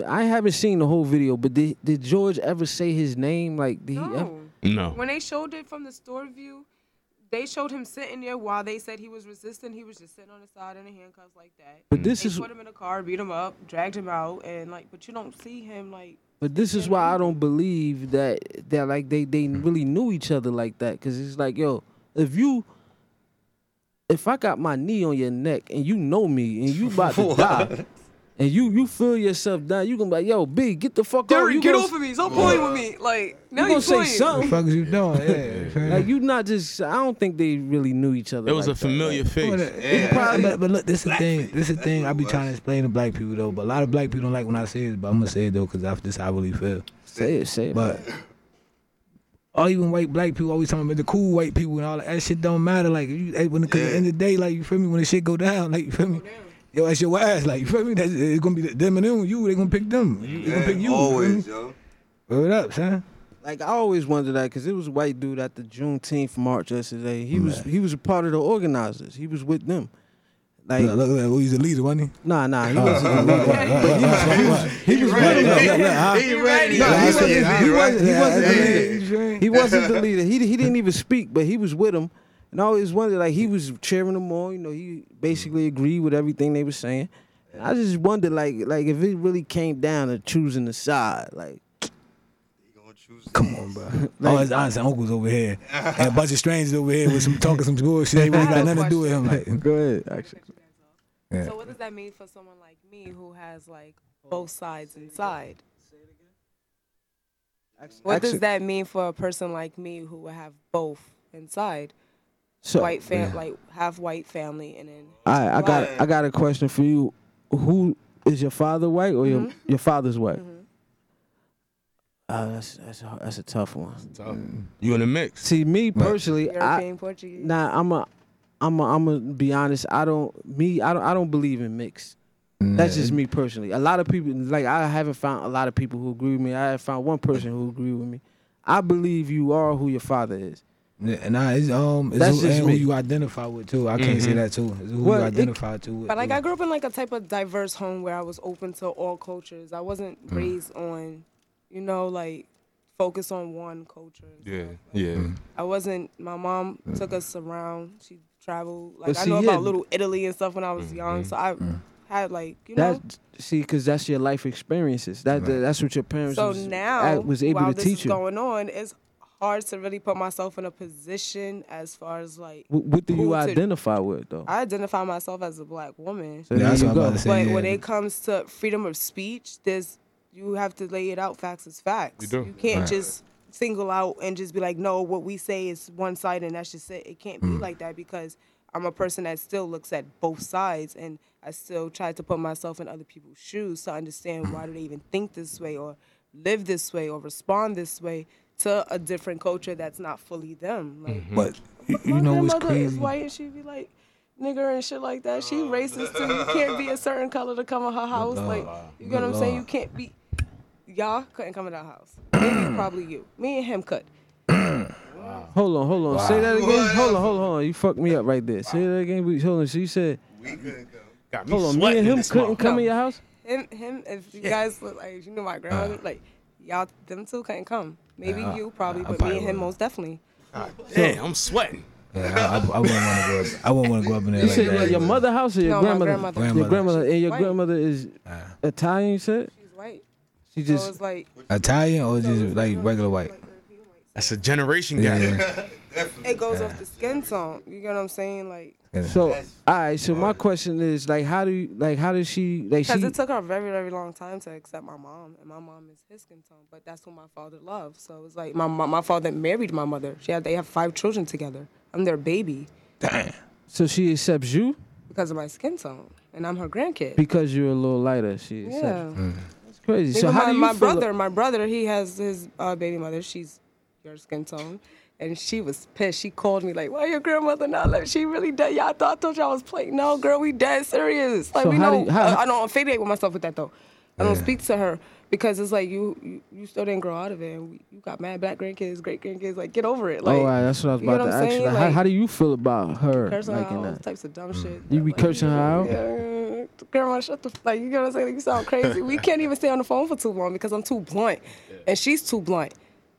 I haven't seen the whole video, but did did George ever say his name? Like did he? Ever, No. No. When they showed it from the store view, they showed him sitting there while they said he was resisting. He was just sitting on the side in the handcuffs like that. but this They is put him in a car, beat him up, dragged him out, and like, but you don't see him like. But this is why I don't believe that that like they they really knew each other like that. Cause it's like, yo, if you if I got my knee on your neck and you know me and you about to <laughs> die and you you feel yourself down, you gonna be like, yo, big, get the fuck off. Derek, You get gonna, off of me! Stop playing with me! Like now you you gonna say playing. What the something. fuck is you doing? Yeah. Like you not just I don't think they really knew each other. It was like a familiar That. face. But, probably- but, but look, this is the thing. This is the thing. I be trying to explain to black people though. But a lot of black people don't like when I say it. But I'm gonna say it though because this how I really feel. Say it, say it. But all even white black people always talking about the cool white people and all that, that shit don't matter. Like you, when cause at the end of the day, like you feel me, when the shit go down, like you feel me, oh, yo, that's your ass. Like you feel me, that's, it's gonna be them and them. You, they gonna pick them. You, they gonna pick you. you. feel Always, me? yo. Word up, son. Like I always wondered that because it was a white dude at the Juneteenth march yesterday. He was he was a part of the organizers. He was with them. Like Look, look, look, oh, he's the leader, wasn't he? nah nah he Oh, wasn't. oh, leader. what, what, what, what, what? He was with ready. He ready. Nah, he He wasn't- he wasn't- he wasn't the leader. He wasn't the leader. He he didn't even speak, but he was with him. And I always wondered, like he was cheering them on. You know, he basically mm-hmm. agreed with everything they were saying. And I just wondered, like like if it really came down to choosing a side, like He gonna choose Come on, bro. All his aunts and uncles over here, <laughs> and a bunch of strangers over here with some talking some bullshit. They really got nothing to do with him. Like, <laughs> go ahead, actually. Yeah. So what does that mean for someone like me who has like both sides inside? What does that mean for a person like me who would have both inside? So, white fam, like half white family, and then All right, I got I got a question for you. Who is your father white or your Mm-hmm. your father's white? Uh, that's that's a, that's a tough one. Tough. You in the mix. See, me personally, I, Portuguese. nah, I'm a, I'm a, I'm gonna be honest. I don't me, I don't, I don't believe in mixed. That's just me personally. A lot of people, like I haven't found a lot of people who agree with me. I have found one person who agree with me. I believe you are who your father is. Yeah, nah, it's um, it's That's who, just and me. who you identify with too. I can't say mm-hmm. that too. It's who Well, you it- identify to. With, But like with. I grew up in like a type of diverse home where I was open to all cultures. I wasn't mm. raised on, you know, like focus on one culture. Yeah, stuff. yeah. Mm. I wasn't. My mom mm. took us around. She traveled. Like But I see, know yeah. about Little Italy and stuff when I was young. Mm-hmm. So I had like you know. See, because that's your life experiences. That that's what your parents So was, now, at- was able while to this teach is you. going on, it's hard to really put myself in a position as far as like Wh- What do you who to- identify with though? I identify myself as a black woman. So there that's you what I'm go. about to say. But yeah. when it comes to freedom of speech, there's you have to lay it out facts as facts. You do. You can't Right. just single out and just be like, no, what we say is one side and that's just it. It can't Mm. be like that because I'm a person that still looks at both sides and I still try to put myself in other people's shoes to understand why do they even think this way or live this way or respond this way to a different culture that's not fully them. Like mm-hmm. but you, you my know what's grandmother is crazy? white and she be like nigger and shit like that. Oh, She racist too. You can't be a certain color to come in her house. Like you get what I'm saying? You can't be. Y'all couldn't come in our house. Maybe probably you. Me and him could. <coughs> Hold on, hold on. Say that again. Hold on, hold on, hold on. You fucked me up right there. Say that again. Hold on. So you said, We couldn't come. Got me hold on. Me and him couldn't mouth. come in your house. Him, him. If you guys look like you know my grandmother, ah. like y'all them two couldn't come. Maybe Yeah, I- you probably, I but probably me and him wouldn't. most definitely. Damn, I'm sweating. Yeah, I, I, I wouldn't want to go. Up, I wouldn't want to go up in there You like said that. like your mother house or your No, my grandmother? grandmother. Your Grandmother. grandmother and your White. grandmother is Italian. You said She's white. she So just it's like Italian or just like regular white? That's a generation gap. Yeah. <laughs> it goes off the skin tone. You get what I'm saying? Like so. All right. So my question is like, how do you like? How does she like? because it took her a very very long time to accept my mom, and my mom is his skin tone, but that's who my father loved. So it's like my my, my father married my mother. She had they have five children together. I'm their baby Damn. so she accepts you because of my skin tone, and I'm her grandkid. because you're a little lighter. She accepts. Yeah. you. That's crazy. So Even how my, do you my feel? brother, my brother, he has his uh, baby mother. She's your skin tone. And she was pissed. She called me like, "Why your grandmother not like? She really dead? Yeah, I thought I told you I was playing. No, girl, we dead serious. Like So we how do know. you- how- I, I don't affiliate with myself with that though. I don't Yeah. speak to her because it's like you, you, you still didn't grow out of it. And we, you got mad black grandkids, great grandkids. Like get over it. Oh, like oh, right, that's what I was about to ask you. Like, how, how do you feel about her cursing like her out, all types of dumb mm. shit. You be Like, cursing her out? Yeah, grandma, shut the like. You know what I'm saying? Like, you sound crazy. we can't even stay on the phone for too long because I'm too blunt, and she's too blunt,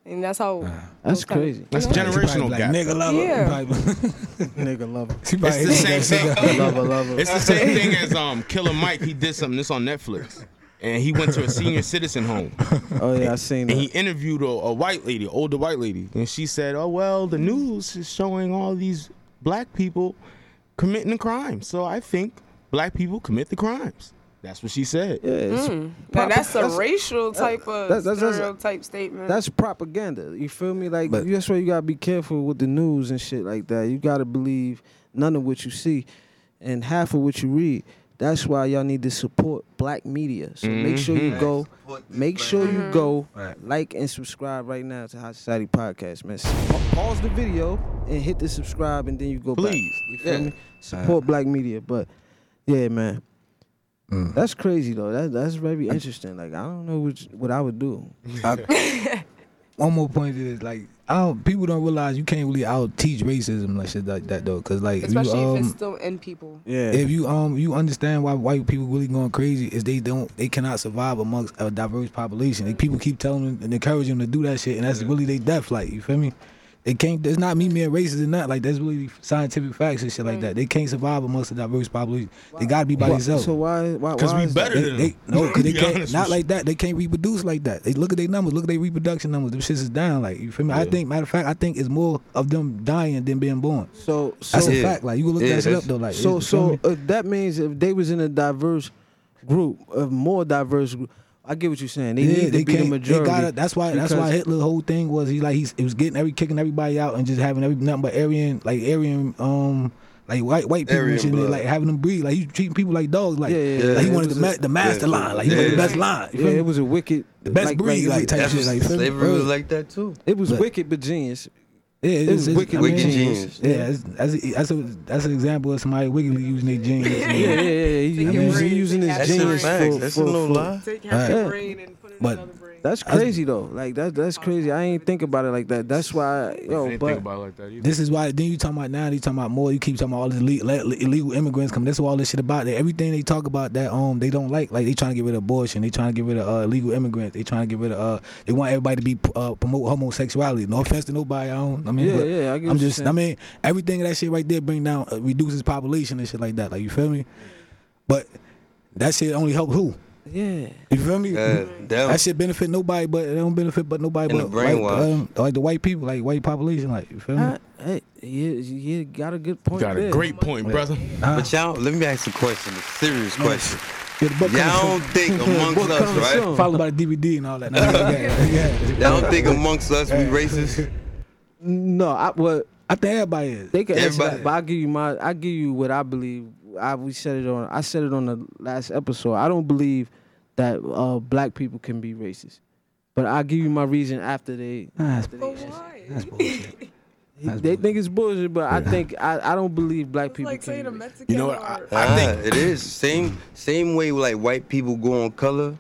and that's how. That's those kind of- crazy. That's you know? generational like, gap. Nigga lover. Yeah. <laughs> Nigga love her. She It's the same thing. <laughs> shit. love her. It's the same thing as um Killer Mike. He did something this on Netflix, and he went to a senior citizen home, Oh yeah, I seen it. and he interviewed a, a white lady, older white lady, and she said, "Oh well, the news is showing all these black people committing the crime, so I think black people commit the crimes." That's what she said. Yeah, it's mm. Now that's a that's- racial uh, type of that's- that's- that's- stereotype statement. That's propaganda. You feel me? Like But- that's why you gotta be careful with the news and shit like that. You gotta believe none of what you see and half of what you read. That's why y'all need to support black media. So make sure you mm-hmm. go. Make sure you mm-hmm. go Right. like and subscribe right now to High Society Podcast, man. Pa- Pause the video and hit the subscribe, and then you go back. Please. You feel Yeah. me? Support uh-huh. black media, but yeah, man. Mm. That's crazy though. That that's very interesting. Like I don't know which, what I would do. I- <laughs> one more point is like, I don't, people don't realize you can't really out teach racism like shit like that though, cause like if you, especially if it's um, still in people. Yeah. if you um you understand why white people really going crazy is they don't they cannot survive amongst a diverse population. Like people keep telling them and encouraging them to do that shit, and that's really they death. Like you feel me? They can't. It's not me being racist or not. Like that's really scientific facts and shit like that. They can't survive amongst a diverse population. They gotta be by Why- themselves. So why? Why? Because we is better that? They, than they, them. no, <laughs> because they Be can't. Not like that. They can't reproduce like that. They look at their numbers. Look at their reproduction numbers. Them shits is down. Like you feel me? I think. Matter of fact, I think it's more of them dying than being born. So so That's a Yeah. fact. Like you can look Yeah, that shit up though. Like so you feel me? so uh, that means if they was in a diverse group, a more diverse group, I get what you're saying. They need to be the majority. They gotta, that's why. That's why because- Hitler's whole thing was he like he's he was getting every kicking everybody out and just having every nothing but Aryan like Aryan um like white white people and shit, like having them breed like he was treating people like dogs like, Yeah, yeah, like yeah. he wanted was the ma- the master yeah. line like he wanted the best line you Yeah, it was a wicked, the best like, breed like, like, type That's shit like you feel me? slavery was like that too. It was But- wicked but genius. Yeah, it's, was it's, wicked, I mean, wicked genius. genius. Yeah, it's, that's a, that's a that's an example of somebody wickedly using their genius. Yeah, yeah, yeah. He, Take he your using his take That's your genius a brain. fact. for, That's for, no for- lie. Take Right. half Yeah. your brain and put it But- in another brain. That's crazy though. Like that that's crazy. I ain't think about it like that. That's why I yo, didn't but think about it like that either. This is why. Then you talking about now. You talking about more. You keep talking about all these illegal, illegal immigrants coming. That's what all this shit about. That everything they talk about that um they don't like. Like they trying to get rid of abortion. They trying to get rid of uh, illegal immigrants. They trying to get rid of uh. They want everybody to be uh, promote homosexuality. No offense to nobody. I don't. I mean, Yeah, but yeah, I get I'm you're just. saying. I mean, everything of that shit right there bring down uh, reduces population and shit like that. Like you feel me? But that shit only help who? Yeah. You feel me? Yeah, damn. That shit benefit nobody, but it don't benefit but nobody but the white, um, like the white people, like white population, like you feel me? I, hey, you, you got a good point. You got a great point, brother. But y'all, let me ask a question, a serious question. Yeah, the Y'all don't think <laughs> amongst us, right? soon. soon. followed by the DVD and all that. <laughs> yeah, yeah. Y'all don't think amongst us we racist? No, I well I think everybody is. they can answer Everybody- that, but I give you my I give you what I believe. I we said it on I said it on the last episode. I don't believe that uh, black people can be racist, but I'll give you my reason after they. That's, after But they, why? that's bullshit. <laughs> That's they think it's bullshit, but I think I, I don't believe black It's people like can. saying a be racist. Mexican You know what, I- or I Ah, think- it is same same way like white people go on color,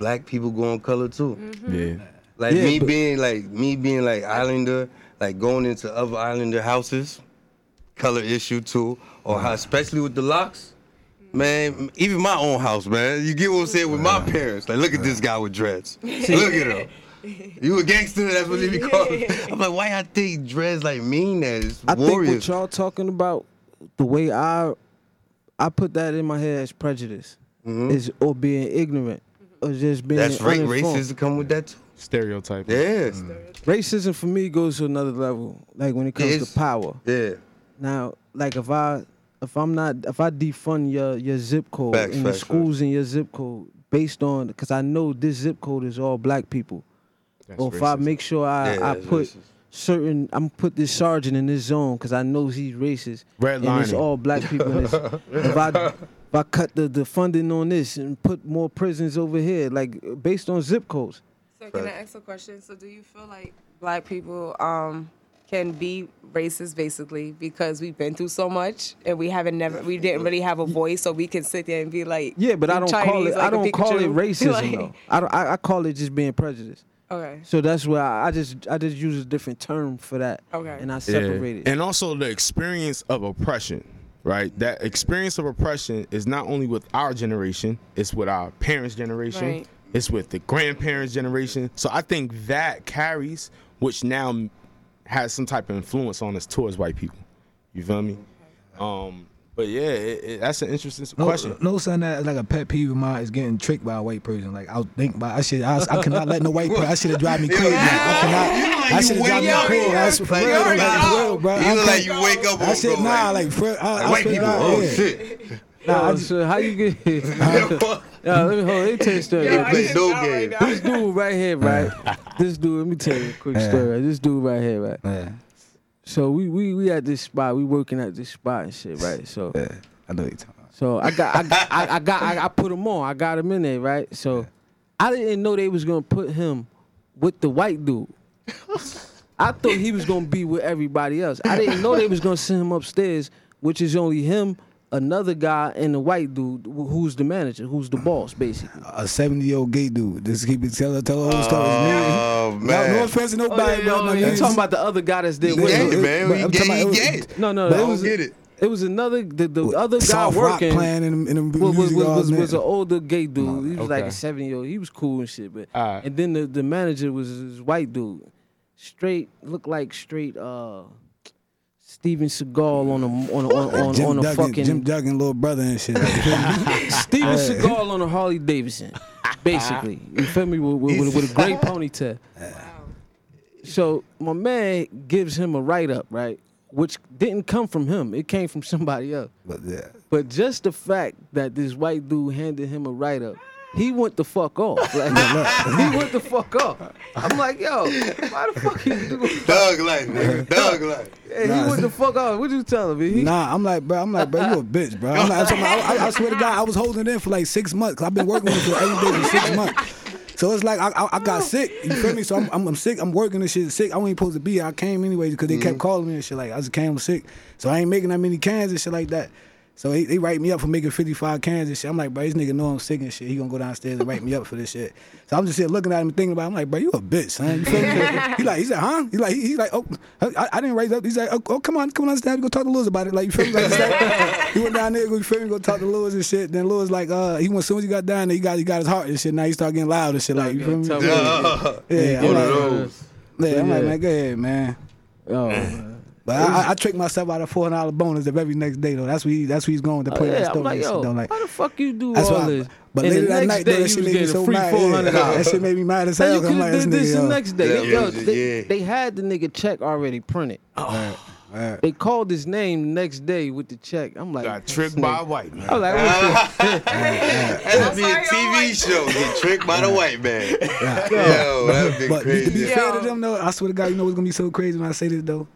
black people go on color too. Yeah. Like Yeah, me but- being like me being like Islander, like going into other Islander houses, color issue too, or how especially with the locks. Man, even my own house, man. You get what I'm saying with my parents. Like, look at this guy with dreads. <laughs> Look at him. You a gangster? That's what they be called. <laughs> I'm like, why I think dreads like mean that? It's I think what y'all talking about, the way I I put that in my head as prejudice, is or being ignorant, or just being Mm-hmm. That's right. uninformed. Racism come with that too. Stereotype. Yeah. Racism for me goes to another level. Like when it comes It's- to power. Yeah. Now, like if I if I'm not if I defund your your zip code Facts, and the facts, schools in your zip code based on because I know this zip code is all black people. That's or if I make sure I, Yeah, I put racist. certain I'm put this sergeant in this zone because I know he's racist. Red and it's all black people. in this. <laughs> if I if I cut the, the funding on this and put more prisons over here, like based on zip codes. So can I ask a question? So do you feel like black people um can be racist basically because we've been through so much and we haven't never we didn't really have a voice so we can sit there and be like Yeah, but I don't call it like I a don't call it <laughs> racism Like- though. I, don't, I I call it just being prejudiced. Okay. So that's why I, I just I just use a different term for that. Okay. And I Yeah. separate it. And also the experience of oppression, right? That experience of oppression is not only with our generation, it's with our parents' generation, Right. it's with the grandparents' generation. So I think that carries, which now m- has some type of influence on us towards white people. You feel me? Um, but yeah, it, it, that's an interesting No, question. no son, that like a pet peeve of mine is getting tricked by a white person. Like I'll think about, I should, I, I cannot let no white person. I should have drive me crazy. Like, I cannot. I should have drive me crazy. That's for Like, real, you like, like, real, bro. You I look like you wake up I said bro, nah, like, like for, I, I white swear to people. God, Oh yeah. shit. Nah, I Yo, just- so how you get <laughs> Yeah, let me hold let me tell you a story. Yo, I play no game. right this dude right here, right? <laughs> this dude, let me tell you a quick Yeah. story. This dude right here, right? Yeah, So we we we at this spot, we working at this spot and shit, right? So yeah, I know what you're talking about. so I got I got I, I got I, I put him on. I got him in there, right? So I didn't know they was gonna put him with the white dude. <laughs> I thought he was gonna be with everybody else. I didn't know they was gonna send him upstairs, which is only him, another guy, and the white dude who's the manager, who's the boss, basically. A 70 year old gay dude. Just keep it tell tell the whole story. Oh No, no offense to Oh, nobody, yeah, bro. oh, No, you it's- talking about the other guy that's there with Yeah, him? man. but We I'm gay, talking about- it was- gay. No, no, But it I don't was get it. It was another the, the other guy soft rock working. playing in, in the was, was, music was, was, an older gay dude. He was like a seven year old. He was cool and shit. But Alright. and then the, the manager was this white dude, straight looked like straight uh Steven Seagal on a on a, on, on, Jim on a Duggan, fucking Jim Duggan, little brother and shit. <laughs> <laughs> Steven Seagal on a Harley Davidson, basically. You feel me? With, with, with, with a great <laughs> ponytail. So my man gives him a write up, right? Which didn't come from him. It came from somebody else. but yeah. But just the fact that this white dude handed him a write up, he went the fuck off. <laughs> Like, he went the fuck off. I'm like, yo, why the fuck you doing? Thug life, nigga. <laughs> Thug life. Hey, he went the fuck off. What you telling me? He, Nah, I'm like, bro, I'm like, bro, you a bitch, bro. I'm like, I'm talking I, I swear to God, I was holding it in for like six months. Cause I've been working with it for every day for six months. So it's like I, I, I got sick. You feel me? So I'm, I'm, I'm sick. I'm working and shit. Sick. I wasn't supposed to be. here. I came anyway because they kept mm-hmm. calling me and shit. Like I just came sick. So I ain't making that many cans and shit like that. So they, they write me up for making 55 cans and shit. I'm like, bro, this nigga know I'm sick and shit. He gonna go downstairs and write me up for this shit. So I'm just here looking at him thinking about. It. I'm like, bro, you a bitch, son. You feel me? he like, he said, huh? He like, he, he like, oh, I, I didn't raise up. He's like, oh, oh, come on, come on, downstairs. Go talk to Lewis about it. Like, you feel me? Like, like- <laughs> he went down there, you feel me? Go talk to Lewis and shit. Then Lewis like, uh, he went as soon as he got down there, he got, he got his heart and shit. Now he start getting loud and shit. Like, you feel me? Tell me. Yeah, I'm One like, yeah, I'm like, man, go ahead, man. Oh, man. But I, I, I tricked myself out of four hundred dollar bonus the very next day though. That's what he, that's what he's going to Oh, play that yeah, story. I'm like, and shit, yo, though. Like, why the fuck you do that's all why. I- this? But and later the that night, day, though, you that was shit made me so a free mad. four hundred Yeah, dollars. that shit made me mad as hell. you 'cause I'm could like, have this did this nigga, the next day. Yeah, Yo, yeah, they, they had the nigga check already printed. Oh, Alright. They called his name the next day with the check. I'm like, Got tricked by a white man. I'm like, what the- <laughs> That'd be a TV show. Get tricked by the white man. Yo, that'd be But to be fair to them though, I swear to God, you know what's gonna be so crazy when I say this though.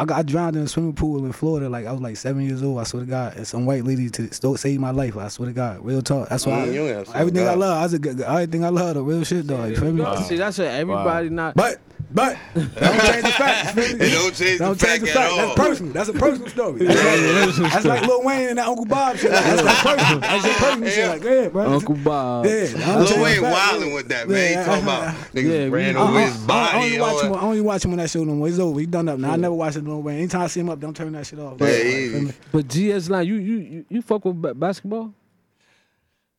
I got I drowned in a swimming pool in Florida. Like I was like seven years old. I swear to God, and some white lady to still save my life. I swear to God, real talk. That's why Mm, you I, ain't swear to everything I love. I was a good, everything I love, the real shit though. You feel me? See, that's what everybody not. But but don't change the facts. you feel me? It don't change the Don't fact change the at all. That's personal. That's a personal story. That's like, that's like Lil Wayne and that Uncle Bob shit. Like, that's like personal. That's your personal shit. Like, yeah, bro. Uncle Bob. Yeah, Lil Wayne wilding with that, man. He Yeah, talking about uh-huh. niggas Yeah, ran we- over his I, I, only watch him. that. I only watch him when that show no more. It's over. He done up now. I never watch it Lil Wayne. Anytime I see him up, don't turn that shit off. Yeah, Like, he- feel me? But GS Lion, you you you, you fuck with basketball?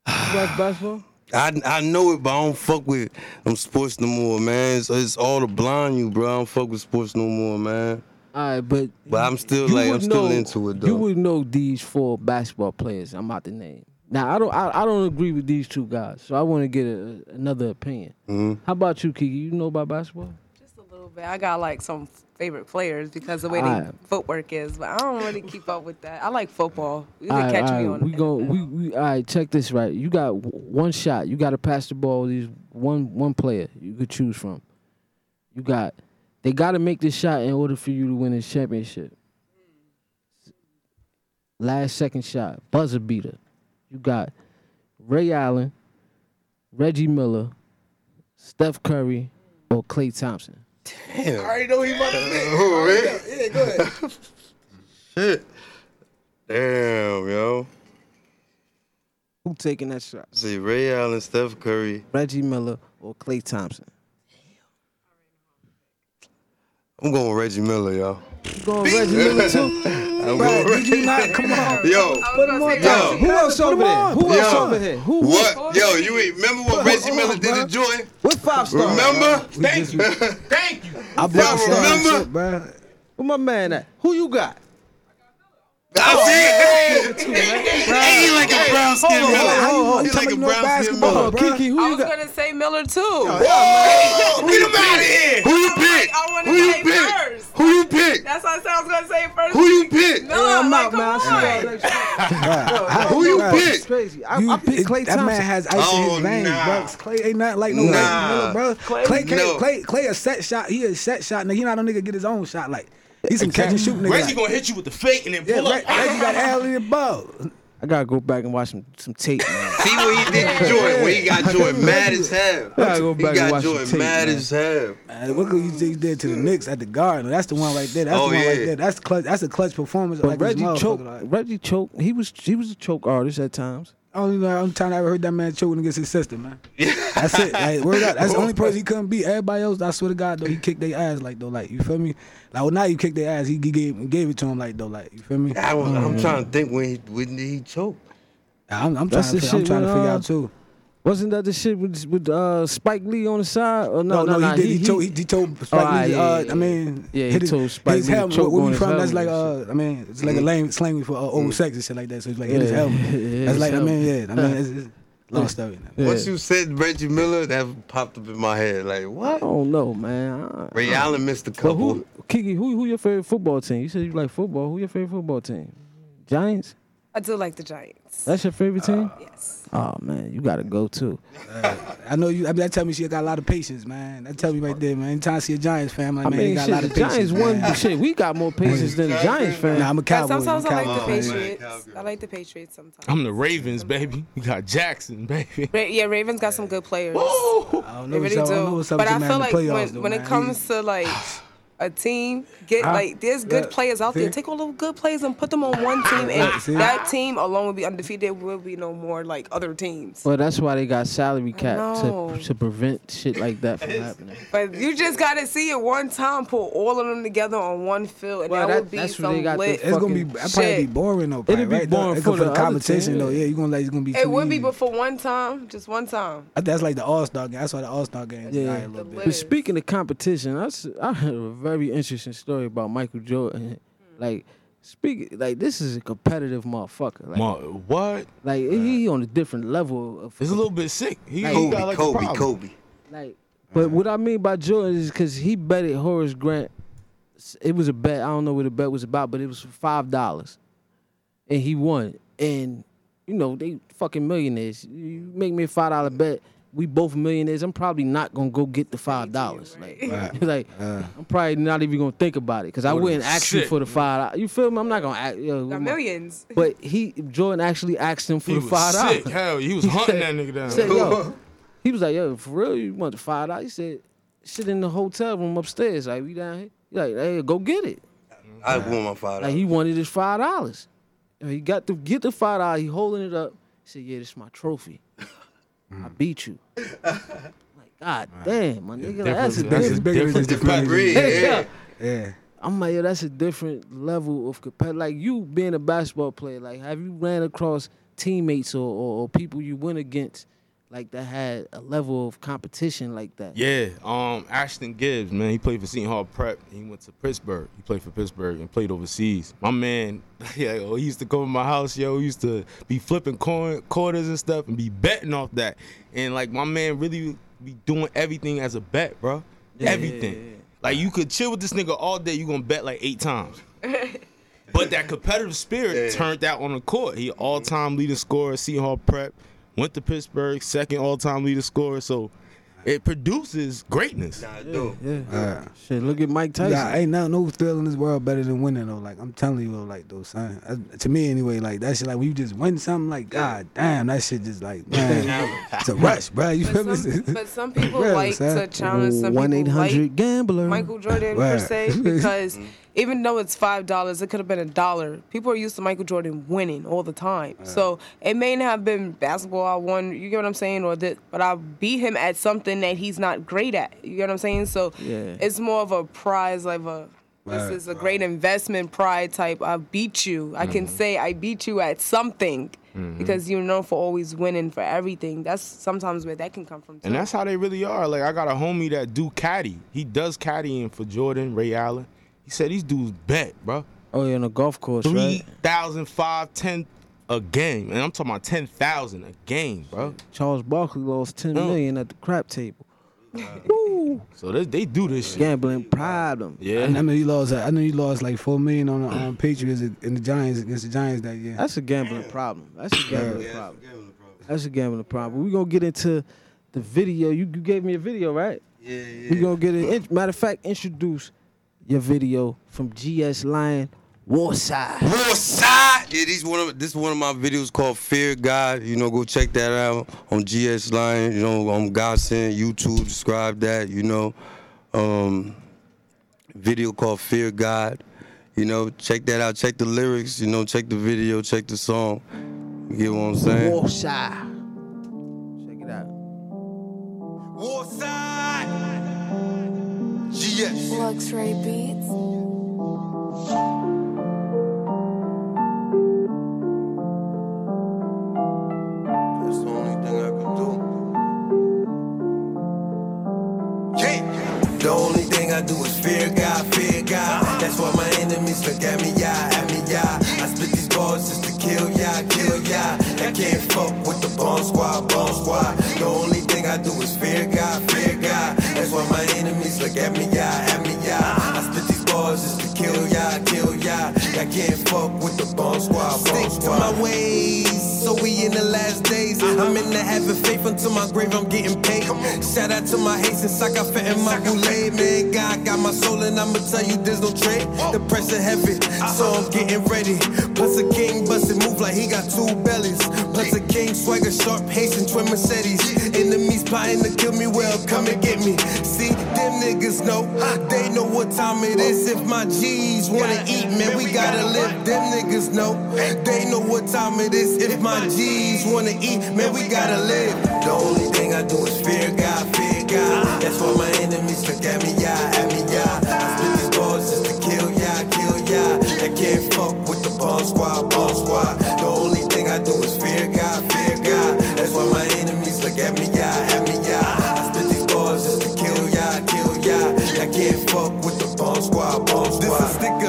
You watch basketball? I I know it, but I don't fuck with them sports no more, man. So it's all the blind you, bro. I don't fuck with sports no more, man. All right, but But I'm still you like I'm would still know- into it though. You would know these four basketball players I'm about the name. Now I don't I, I don't agree with these two guys, so I want to get a, another opinion. Mhm. How about you, Kiki? You know about basketball? Just a little bit. I got like some favorite players because the way Alright. their footwork is, but I don't really keep up with that. I like football. You can right, catch me on we go. We, we all right. Check this right. You got one shot. You got to pass the ball. These one one player you could choose from. You got. They got to make this shot in order for you to win this championship. Last second shot, buzzer beater. You got Ray Allen, Reggie Miller, Steph Curry, or Klay Thompson. Damn. I already know he about to <laughs> Who, Rick? Yeah, go ahead. <laughs> Shit. Damn, yo. Who taking that shot? See, Ray Allen, Steph Curry. Reggie Miller or Klay Thompson? I'm going with Reggie Miller, yo. You going Reggie Miller too? <laughs> I'm Right, going did you not? Come on. Yo, I was gonna Yo. that. Who else over there? Who else Yo. over here? Who? what? Yo, you ain't- remember what Reggie Miller did to Jordan? Five star? Remember? Thank you. <laughs> Thank you. I bought remember? shit, bro. Where my man at? Who you got? I oh, see it. He like a brown skin Hold Miller. hold on, hold on. He like a brown skin Miller. bro. Kiki, who I you was got? gonna say Miller too. Whoa, get him out of here. Who you pick? I wanna Who you say pick? first. Who you pick? That's what I said I was gonna say first. Who you pick? Miller, Yeah, I'm like, out, come man. I on. <laughs> Who you pick? Crazy. I, You, I picked Klay that man has ice oh, in Oh, his veins, bro. Klay ain't not like no Miller, bro. Klay- Klay, Klay, Klay, Klay, a set shot. He a set shot. Nigga, he not no nigga get his own shot. Like he's some catch and shoot nigga. Reggie gonna hit you with the fake and then Yeah, pull Re- up. Reggie got alley above. I gotta go back and watch some some tape, man. <laughs> See what he did to Jordan when he got Jordan <laughs> mad as hell. I gotta go He back and got watch the Jordan tape, mad man. as hell. Man, look what he did to the Knicks at the Garden. That's the one right there. That's Oh, the one right there. That's clutch. That's a clutch performance. But like Reggie motherfucker, choke. like. Reggie choke. He was he was a choke artist at times. Only know, only time I ever heard that man choking against his sister, man. <laughs> That's it. Like, word up. That's the only person he couldn't beat. Everybody else, I swear to God, though, he kicked their ass like though. Like you feel me? Like well, now you kicked their ass. He, he gave gave it to him like though. Like you feel me? I was, I'm trying to think when he when did he choke. I'm, I'm trying to the I'm trying to figure uh, out too. Wasn't that the shit with with uh, Spike Lee on the side? Or no, No, no, no, he did. He, told he, he told Spike ah, Lee. yeah, uh, yeah, yeah. I mean, Yeah, he hit his, told Spike his Lee to helmet. choke Where on we from? That's like uh, I mean, it's like a lame slang for uh, old sex and shit like that. So it's like hit his helmet. <laughs> yeah, That's like I mean, yeah. helmet. I mean, it's, it's a <laughs> long story. Yeah. Once you said Reggie Miller, that popped up in my head. Like what? I don't know, man. I- Ray Allen missed a But couple. who, Kiki? Who who your favorite football team? You said you like football. Who your favorite football team? Giants. I do like the Giants. That's your favorite team? Uh, yes. Oh man, you gotta go too. Uh, I know you. I mean, that tell me she got a lot of patience, man. That tell me right there, man. Anytime I see a Giants fan, I'm like, I man, mean, you got shit, a lot the of patience. Giants won. Shit, we got more <laughs> patience than the Giants fan. Nah, I'm a But cowboy. sometimes I'm I a like the Cowboy. Patriots. Cowboy. I like the Patriots sometimes. I'm the Ravens, baby. You got Jackson, baby. Ra- yeah, Ravens got some good players. I don't know They really up- I don't know do. what's up But I feel like when, though, when it comes to like a team, get Huh? like there's good Yeah. players out there. Take all the good players and put them on one team, Yeah, and see? that team alone will be undefeated. There will be no more like other teams. Well, that's why they got salary cap to to prevent shit like that from happening. But you just gotta see it one time, put all of them together on one field, and Well, that, that- would be that's where some got lit. It's gonna be. fucking That probably be boring though. Probably, It'd be right? boring Though, for for the the other competition team, though. yeah. Yeah, you gonna like it's gonna be. It would be, but for one time, just one time. I that's like the All Star game. That's why the All Star game. Yeah. Yeah, a little bit. But speaking of competition, I, s- I heard a very interesting story about Michael Jordan. Hmm. Like, speak like this is a competitive motherfucker. Like, Ma, what? like he on a different level of. It's a little bit sick. He, he Kobe, got like a Kobe, problem. Kobe. Like, but what I mean by Jordan is because he betted Horace Grant. It was a bet. I don't know what the bet was about, but it was for five dollars, and he won. And you know they fucking millionaires. You make me a five dollar bet. We both millionaires. I'm probably not gonna go get the five dollars. Like, Right. <laughs> like Uh, I'm probably not even gonna think about it because I wouldn't ask you for the five. dollars. You feel me? I'm not gonna ask. Yo, Got with my- millions. <laughs> But he Jordan actually asked him for He the five sick. dollars. Hell, he was <laughs> He hunting said- that nigga down. Said, yo, he was like, yo, for real, you want the five dollars? He said, shit in the hotel room upstairs. Like, we down here. He like, hey, go get it. I want my five. Like, he wanted his five dollars. He got to get the five dollars. He holding it up. He said, yeah, this is my trophy. Mm. I beat you. <laughs> like, god damn, my nigga, like, that's a Different- that's different. bigger different just Different breed, <laughs> yeah. yeah. I'm like, yo, that's a different level of competitive. Like you being a basketball player, like have you ran across teammates or, or, or people you went against like that had a level of competition like that. Yeah, um, Ashton Gibbs, man, he played for Seton Hall Prep. He went to Pittsburgh. He played for Pittsburgh and played overseas. My man, <laughs> yeah, yo, he used to come to my house, yo. He used to be flipping coin, quarters and stuff and be betting off that. And like my man really be doing everything as a bet, bro. everything. Like you could chill with this nigga all day, you gonna bet like eight times. <laughs> but that competitive spirit turned out on the court. He all time leading scorer, Seton Hall Prep. Went to Pittsburgh, second all time leader scorer. So it produces greatness. Nah, dope. Yeah. Shit, look at Mike Tyson. Yeah, ain't no no thrill in this world better than winning though. Like I'm telling you, like those son. That's- To me anyway, like that shit. Like when you just win something, like God damn, that shit just like <laughs> man, it's a rush, bro. You feel But some, me? <laughs> but some people Real, like son. to challenge some One eight people like gambler. Michael Jordan per se <laughs> because even though it's five dollars, it could have been a dollar. People are used to Michael Jordan winning all the time, so it may not have been basketball I won. You get what I'm saying, or that, but I beat him at something that he's not great at. You get what I'm saying? So Yeah. it's more of a prize, like a. This is a great investment pride type. I beat you. I can mm-hmm. say I beat you at something mm-hmm. because you're known for always winning for everything. That's sometimes where that can come from. Too. And that's how they really are. Like I got a homie that do caddy. He does caddying for Jordan, Ray Allen. He said these dudes bet, bro. oh yeah, on a golf course, Three right? thousand, five, ten a game. And I'm talking about ten thousand a game, bro. Charles Barkley lost ten million at the crap table. Woo! So they, they do this shit. Gambling problem. Yeah. I know he lost. I know he lost like four million on the um, Patriots and the Giants against the Giants that year. That's a gambling problem. That's a gambling problem. That's a gambling problem. We gonna get into the video. You, you gave me a video, right? Yeah, yeah. We gonna get it. Matter of fact, introduce your video from GS Lion Warside. Northside. Yeah, these one of this is one of my videos called Fear God. You know, go check that out on GS Lion. You know, on Godsend, YouTube. Describe that. You know, um, video called Fear God. You know, check that out. Check the lyrics. You know, check the video. Check the song. You get what I'm saying? Warside. GS. Luxury Beats. The only thing I do. Yeah. The only thing I do is fear God, fear God. That's why my enemies look at me, yeah, at me, yeah. I spit these bars just to kill ya, kill ya. I can't fuck with the bomb squad, bomb squad. The only thing I do is fear God, look at me, yeah, at me, yeah. I spit these bars just to kill ya, kill ya. I can't fuck with the bomb squad, bomb squad. to my ways. So we in the last days. I'm in the having faith until my grave. I'm getting paid. Shout out to my Haitians, I got fat in my boulay, man. God got my soul, and I'ma tell you there's no trade. The pressure heavy, so I'm getting ready. Plus a king bustin' move like he got two bellies. Plus a king swagger sharp Haitian twin Mercedes. Enemies plotting to kill me, well come and get me. See them niggas know, they know what time it is. If my G's wanna eat, man, we gotta live. Them niggas know, they know what time it is. If my G's wanna eat, man, we gotta live. The only thing I do is fear God, fear God. That's why my enemies look at me, yeah, at me, yeah. I spit these bars just to kill ya, kill ya. I can't fuck with the bomb squad, bomb squad. The only thing I do is fear God, fear God. That's why my enemies look at me, yeah, at me,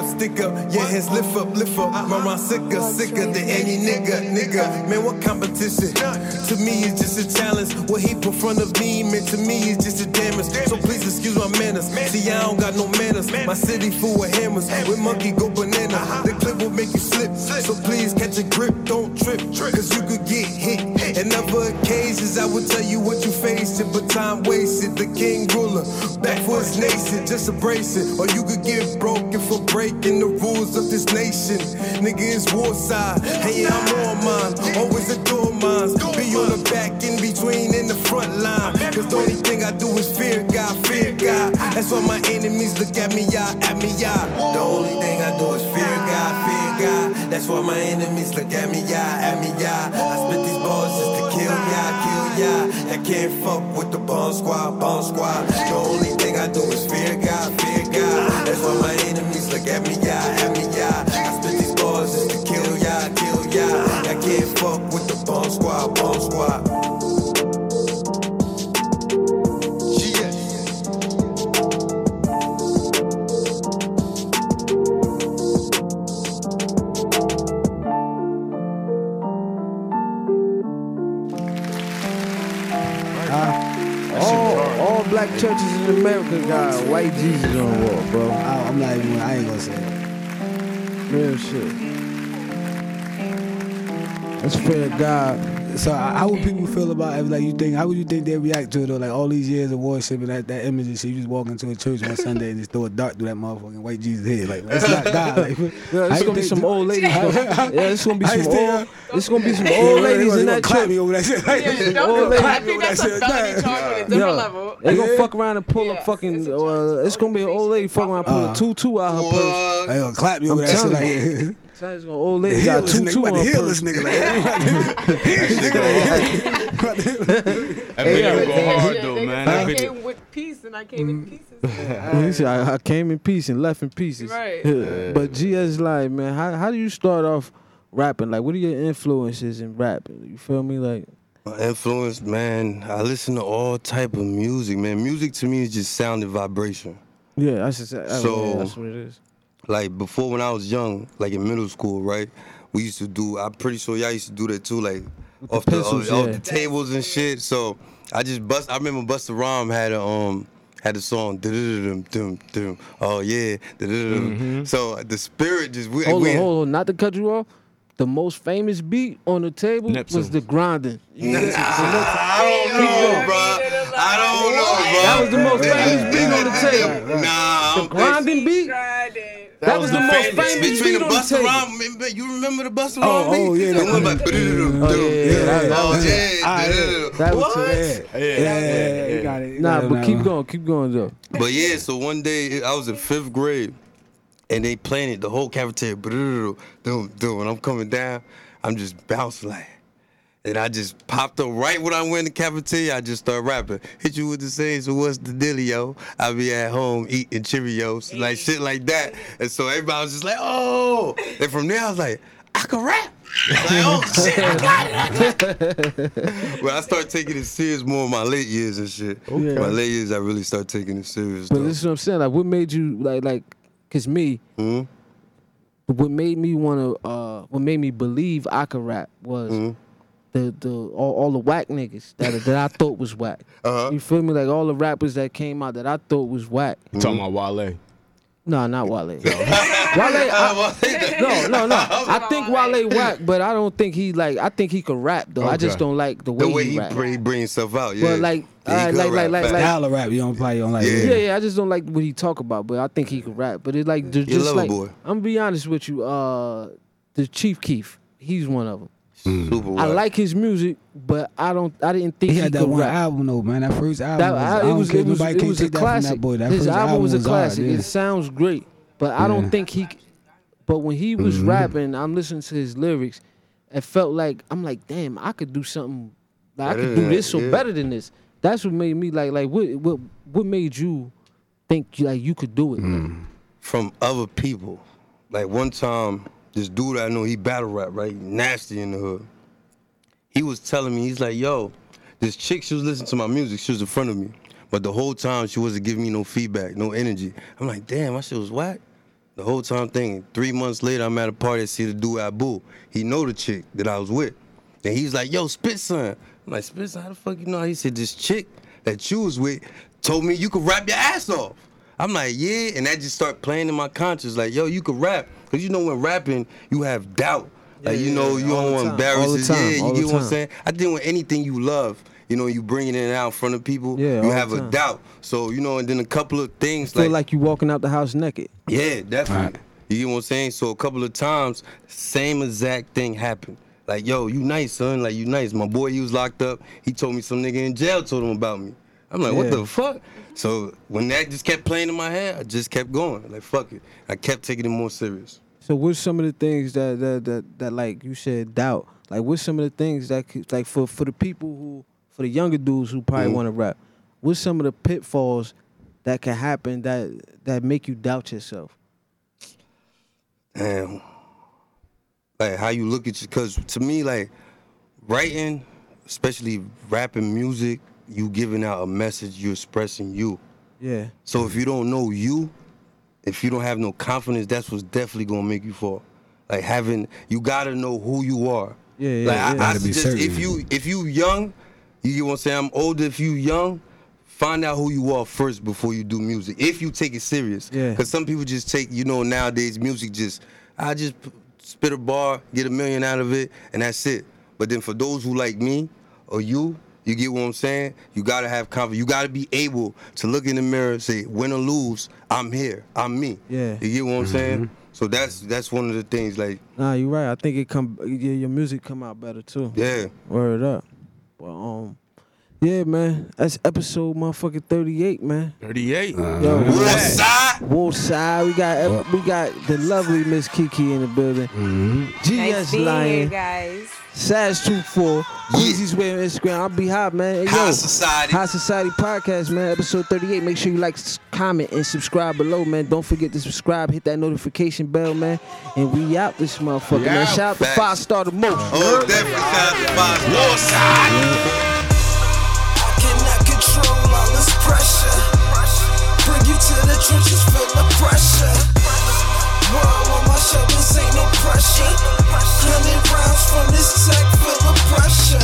up, stick up, yeah, hands lift up, lift up. Mama sicker, sicker than any nigga, nigga. Man, what competition? To me, it's just a challenge. What he put front of me, man, to me, it's just a damage. So please excuse my manners. See, I don't got no manners. My city full of hammers. With monkey go banana. The clip will make you slip. So please catch a grip, don't trip. Cause you could get hit. And other occasions, I would tell you what you facing, but time wasted. The king ruler, back for his nation, just embrace it. Or you could get broken for breaking the rules of this nation. Nigga, it's war side. Hey, I'm on mine. Always adore mines. Be on the back, in between, in the front line. Cause the only thing I do is fear God, fear God. That's why my enemies look at me, yeah, at me, yeah. The only thing I do is fear God, fear God. That's why my enemies look at me, yeah, at me, yeah. I spit these bars just to kill ya, kill ya. I can't fuck with the bomb squad, bomb squad. The only thing I do is fear God, fear God. That's why my enemies look at me, yeah, at me, yeah. I spit these bars just to kill ya, kill ya. I can't fuck with the bomb squad, bomb squad. America got white Jesus on the wall, bro. I, I'm not even. I ain't gonna say it. Real shit. That's fair, God. So how how would people feel about it? Like you think? How would you think they react to it? Though, like all these years of worship and that, that image and shit. You just walk into a church on Sunday and just throw a dart through that motherfucking white Jesus head. Like that's not God. Like, <laughs> Yeah, it's gonna be think- some old ladies. though. Yeah, it's <laughs> gonna be some old. It's gonna be some old ladies in that clap church. over that shit. Like, Yeah, don't, lady. I think that's a felony charge on a different level. They gonna fuck around and pull Yeah, up fucking. it's a Uh, it's gonna be an old lady fucking around pulling Uh. a tutu out her purse. They gonna clap me over that shit. <laughs> telling Like, It's gonna old the lady got a heelless nigga, tutu about on the her heelless purse. nigga. Like, <laughs> That video go hard Yeah, though, they- man. I video. came with peace and I came in mm. pieces. <laughs> He said, I, I came in peace and left in pieces. Right. But GS like, man, how how do you start off rapping? Like, what are your influences in rapping? You feel me? Like, My influence, man. I listen to all type of music, man. Music to me is just sound and vibration. yeah, I should say. I- So- yeah, that's what it is. Like before, when I was young, like in middle school, right? We used to do. I'm pretty sure y'all used to do that too, like the off the, pencils, off yeah. the tables and shit. So I just bust. I remember Busta Rhyme had a um had a song. dum dum dum. Oh yeah. dum So the spirit just we, Mm-hmm. Hold we on, hold on. Not to cut you off. The most famous beat on the table Neptune. was the grinding. You know, I don't know, bro. I don't know, bro. that was the most famous beat on the table. Nah, I The don't think so. grinding beat. Grinding. That was the most famous between beat the on the Busta table. You remember the Busta Oh, Rhyme beat? oh, yeah, that- one like, Oh, yeah, yeah, that- that oh yeah, Ah, yeah. That was what? yeah, yeah, yeah, you got it. Nah, but keep going, keep going though. But yeah, so one day I was in fifth grade, and they playing it the whole cafeteria. Doom, doom. When I'm coming down, I'm just bouncing like, and I just popped up right when I went to the cafeteria. I just start rapping. Hit you with the same. So what's the dealio? I be at home eating Cheerios, like shit like that. And so everybody was just like, oh. And from there I was like, I can rap. Like, oh <laughs> shit, I got it. I. But I started taking it serious more in my late years and shit. Okay. My late years, I really start taking it serious. But though. this is what I'm saying. Like, what made you like, like, cause me, Mhm. what made me wanna, uh, what made me believe I could rap was Mhm. The the all, all the whack niggas that that I thought was whack. Uh-huh. You feel me? Like all the rappers that came out that I thought was whack. You talking about Wale? No, not Wale. <laughs> Wale, I, <laughs> no, no, no. <laughs> I think Wale whack, but I don't think he like. I think he could rap though. I just don't like the way, the way he, he, rap. bring, he bring himself out, yeah. But like, Yeah, he alright, could like, like, like, like, Style of rap, you don't probably don't like. Yeah. Yeah, yeah. I just don't like what he talk about, but I think he could rap. But it like just, just like boy. I'm gonna be honest with you. Uh, the Chief Keef, he's one of them. Super I like his music, but I don't. I didn't think He he, had that could one rap. album though, man. That first album. That, was, I- I it don't was care. it was Nobody it can't was a take that from classic. that boy. That His first album was a hard, classic. yeah. It sounds great, but I don't think he. But when he was Mm-hmm. rapping, I'm listening to his lyrics. It felt like I'm like, damn, I could do something. Like, I could do this that, or yeah. better than this. That's what made me like, like what, what, what made you think like you could do it? Mm. from other people. Like one time, this dude I know, he battle rap, right? Nasty in the hood. He was telling me, he's like, yo, this chick, she was listening to my music, she was in front of me. But the whole time she wasn't giving me no feedback, no energy. I'm like, damn, my shit was whack. The whole time thing. three months later, I'm at a party to see the dude Abu. He know the chick that I was with. And he's like, yo, Spit son. I'm like, Spit son, how the fuck you know? He said, this chick that you was with told me you could rap your ass off. I'm like, yeah, and that just start playing in my conscience. Like, yo, you could rap. Cause you know when rapping, you have doubt. Like, you Yeah, know, yeah, you don't want to embarrass all it. Yeah, you all get what I'm saying? I think with anything you love, you know, you bringing it out in front of people, Yeah, you have a doubt. So, you know, and then a couple of things Feel like, like you walking out the house naked. yeah, definitely. Right. You get what I'm saying? So a couple of times, same exact thing happened. Like, yo, you nice, son. Like, you nice. My boy, he was locked up. He told me some nigga in jail told him about me. I'm like, what the fuck? So when that just kept playing in my head, I just kept going. Like, fuck it. I kept taking it more serious. So what's some of the things that that that, that like you said doubt? Like what's some of the things that could, like for for the people who for the younger dudes who probably Mhm. want to rap? What's some of the pitfalls that can happen that that make you doubt yourself? Damn. Like how you look at you, cause to me, like writing, especially rapping music, you giving out a message, you expressing you. Yeah. So if you don't know you, if you don't have no confidence, that's what's definitely gonna make you fall. Like having, you gotta know who you are. Yeah, yeah, like yeah. I, I Gotta be suggest certain. if you if you young, You get what I'm saying? I'm older. If you young, find out who you are first before you do music. If you take it serious. Yeah. Because some people just take, you know, nowadays music just, I just p- spit a bar, get a million out of it, and that's it. But then for those who like me or you, you get what I'm saying? You gotta have confidence. You gotta be able to look in the mirror and say, win or lose, I'm here. I'm me. Yeah. You get what I'm saying? So that's that's one of the things. Like, Nah, you're right. I think it come yeah, your music come out better too. yeah, Word up. But um, yeah, man. That's episode motherfucking thirty eight, man. 38. Uh-huh. Yo, we War got- side. Wolf side. We got we got the lovely Miss Kiki in the building. Mm-hmm. Nice GS being here, Lion, guys. Sash two four, Easy's way on Instagram. I'll be hot, man. Hey, yo, High Society. High Society Podcast, man. Episode 38. Make sure you like, comment, and subscribe below, man. Don't forget to subscribe. Hit that notification bell, man. And we out this motherfucker, We man. out. Shout out to Five Star the most. Oh, definitely shout out to Five War side. Trenches, feel the pressure. World on my shoulders, ain't no pressure. Hundred rounds from this tech, feel the pressure.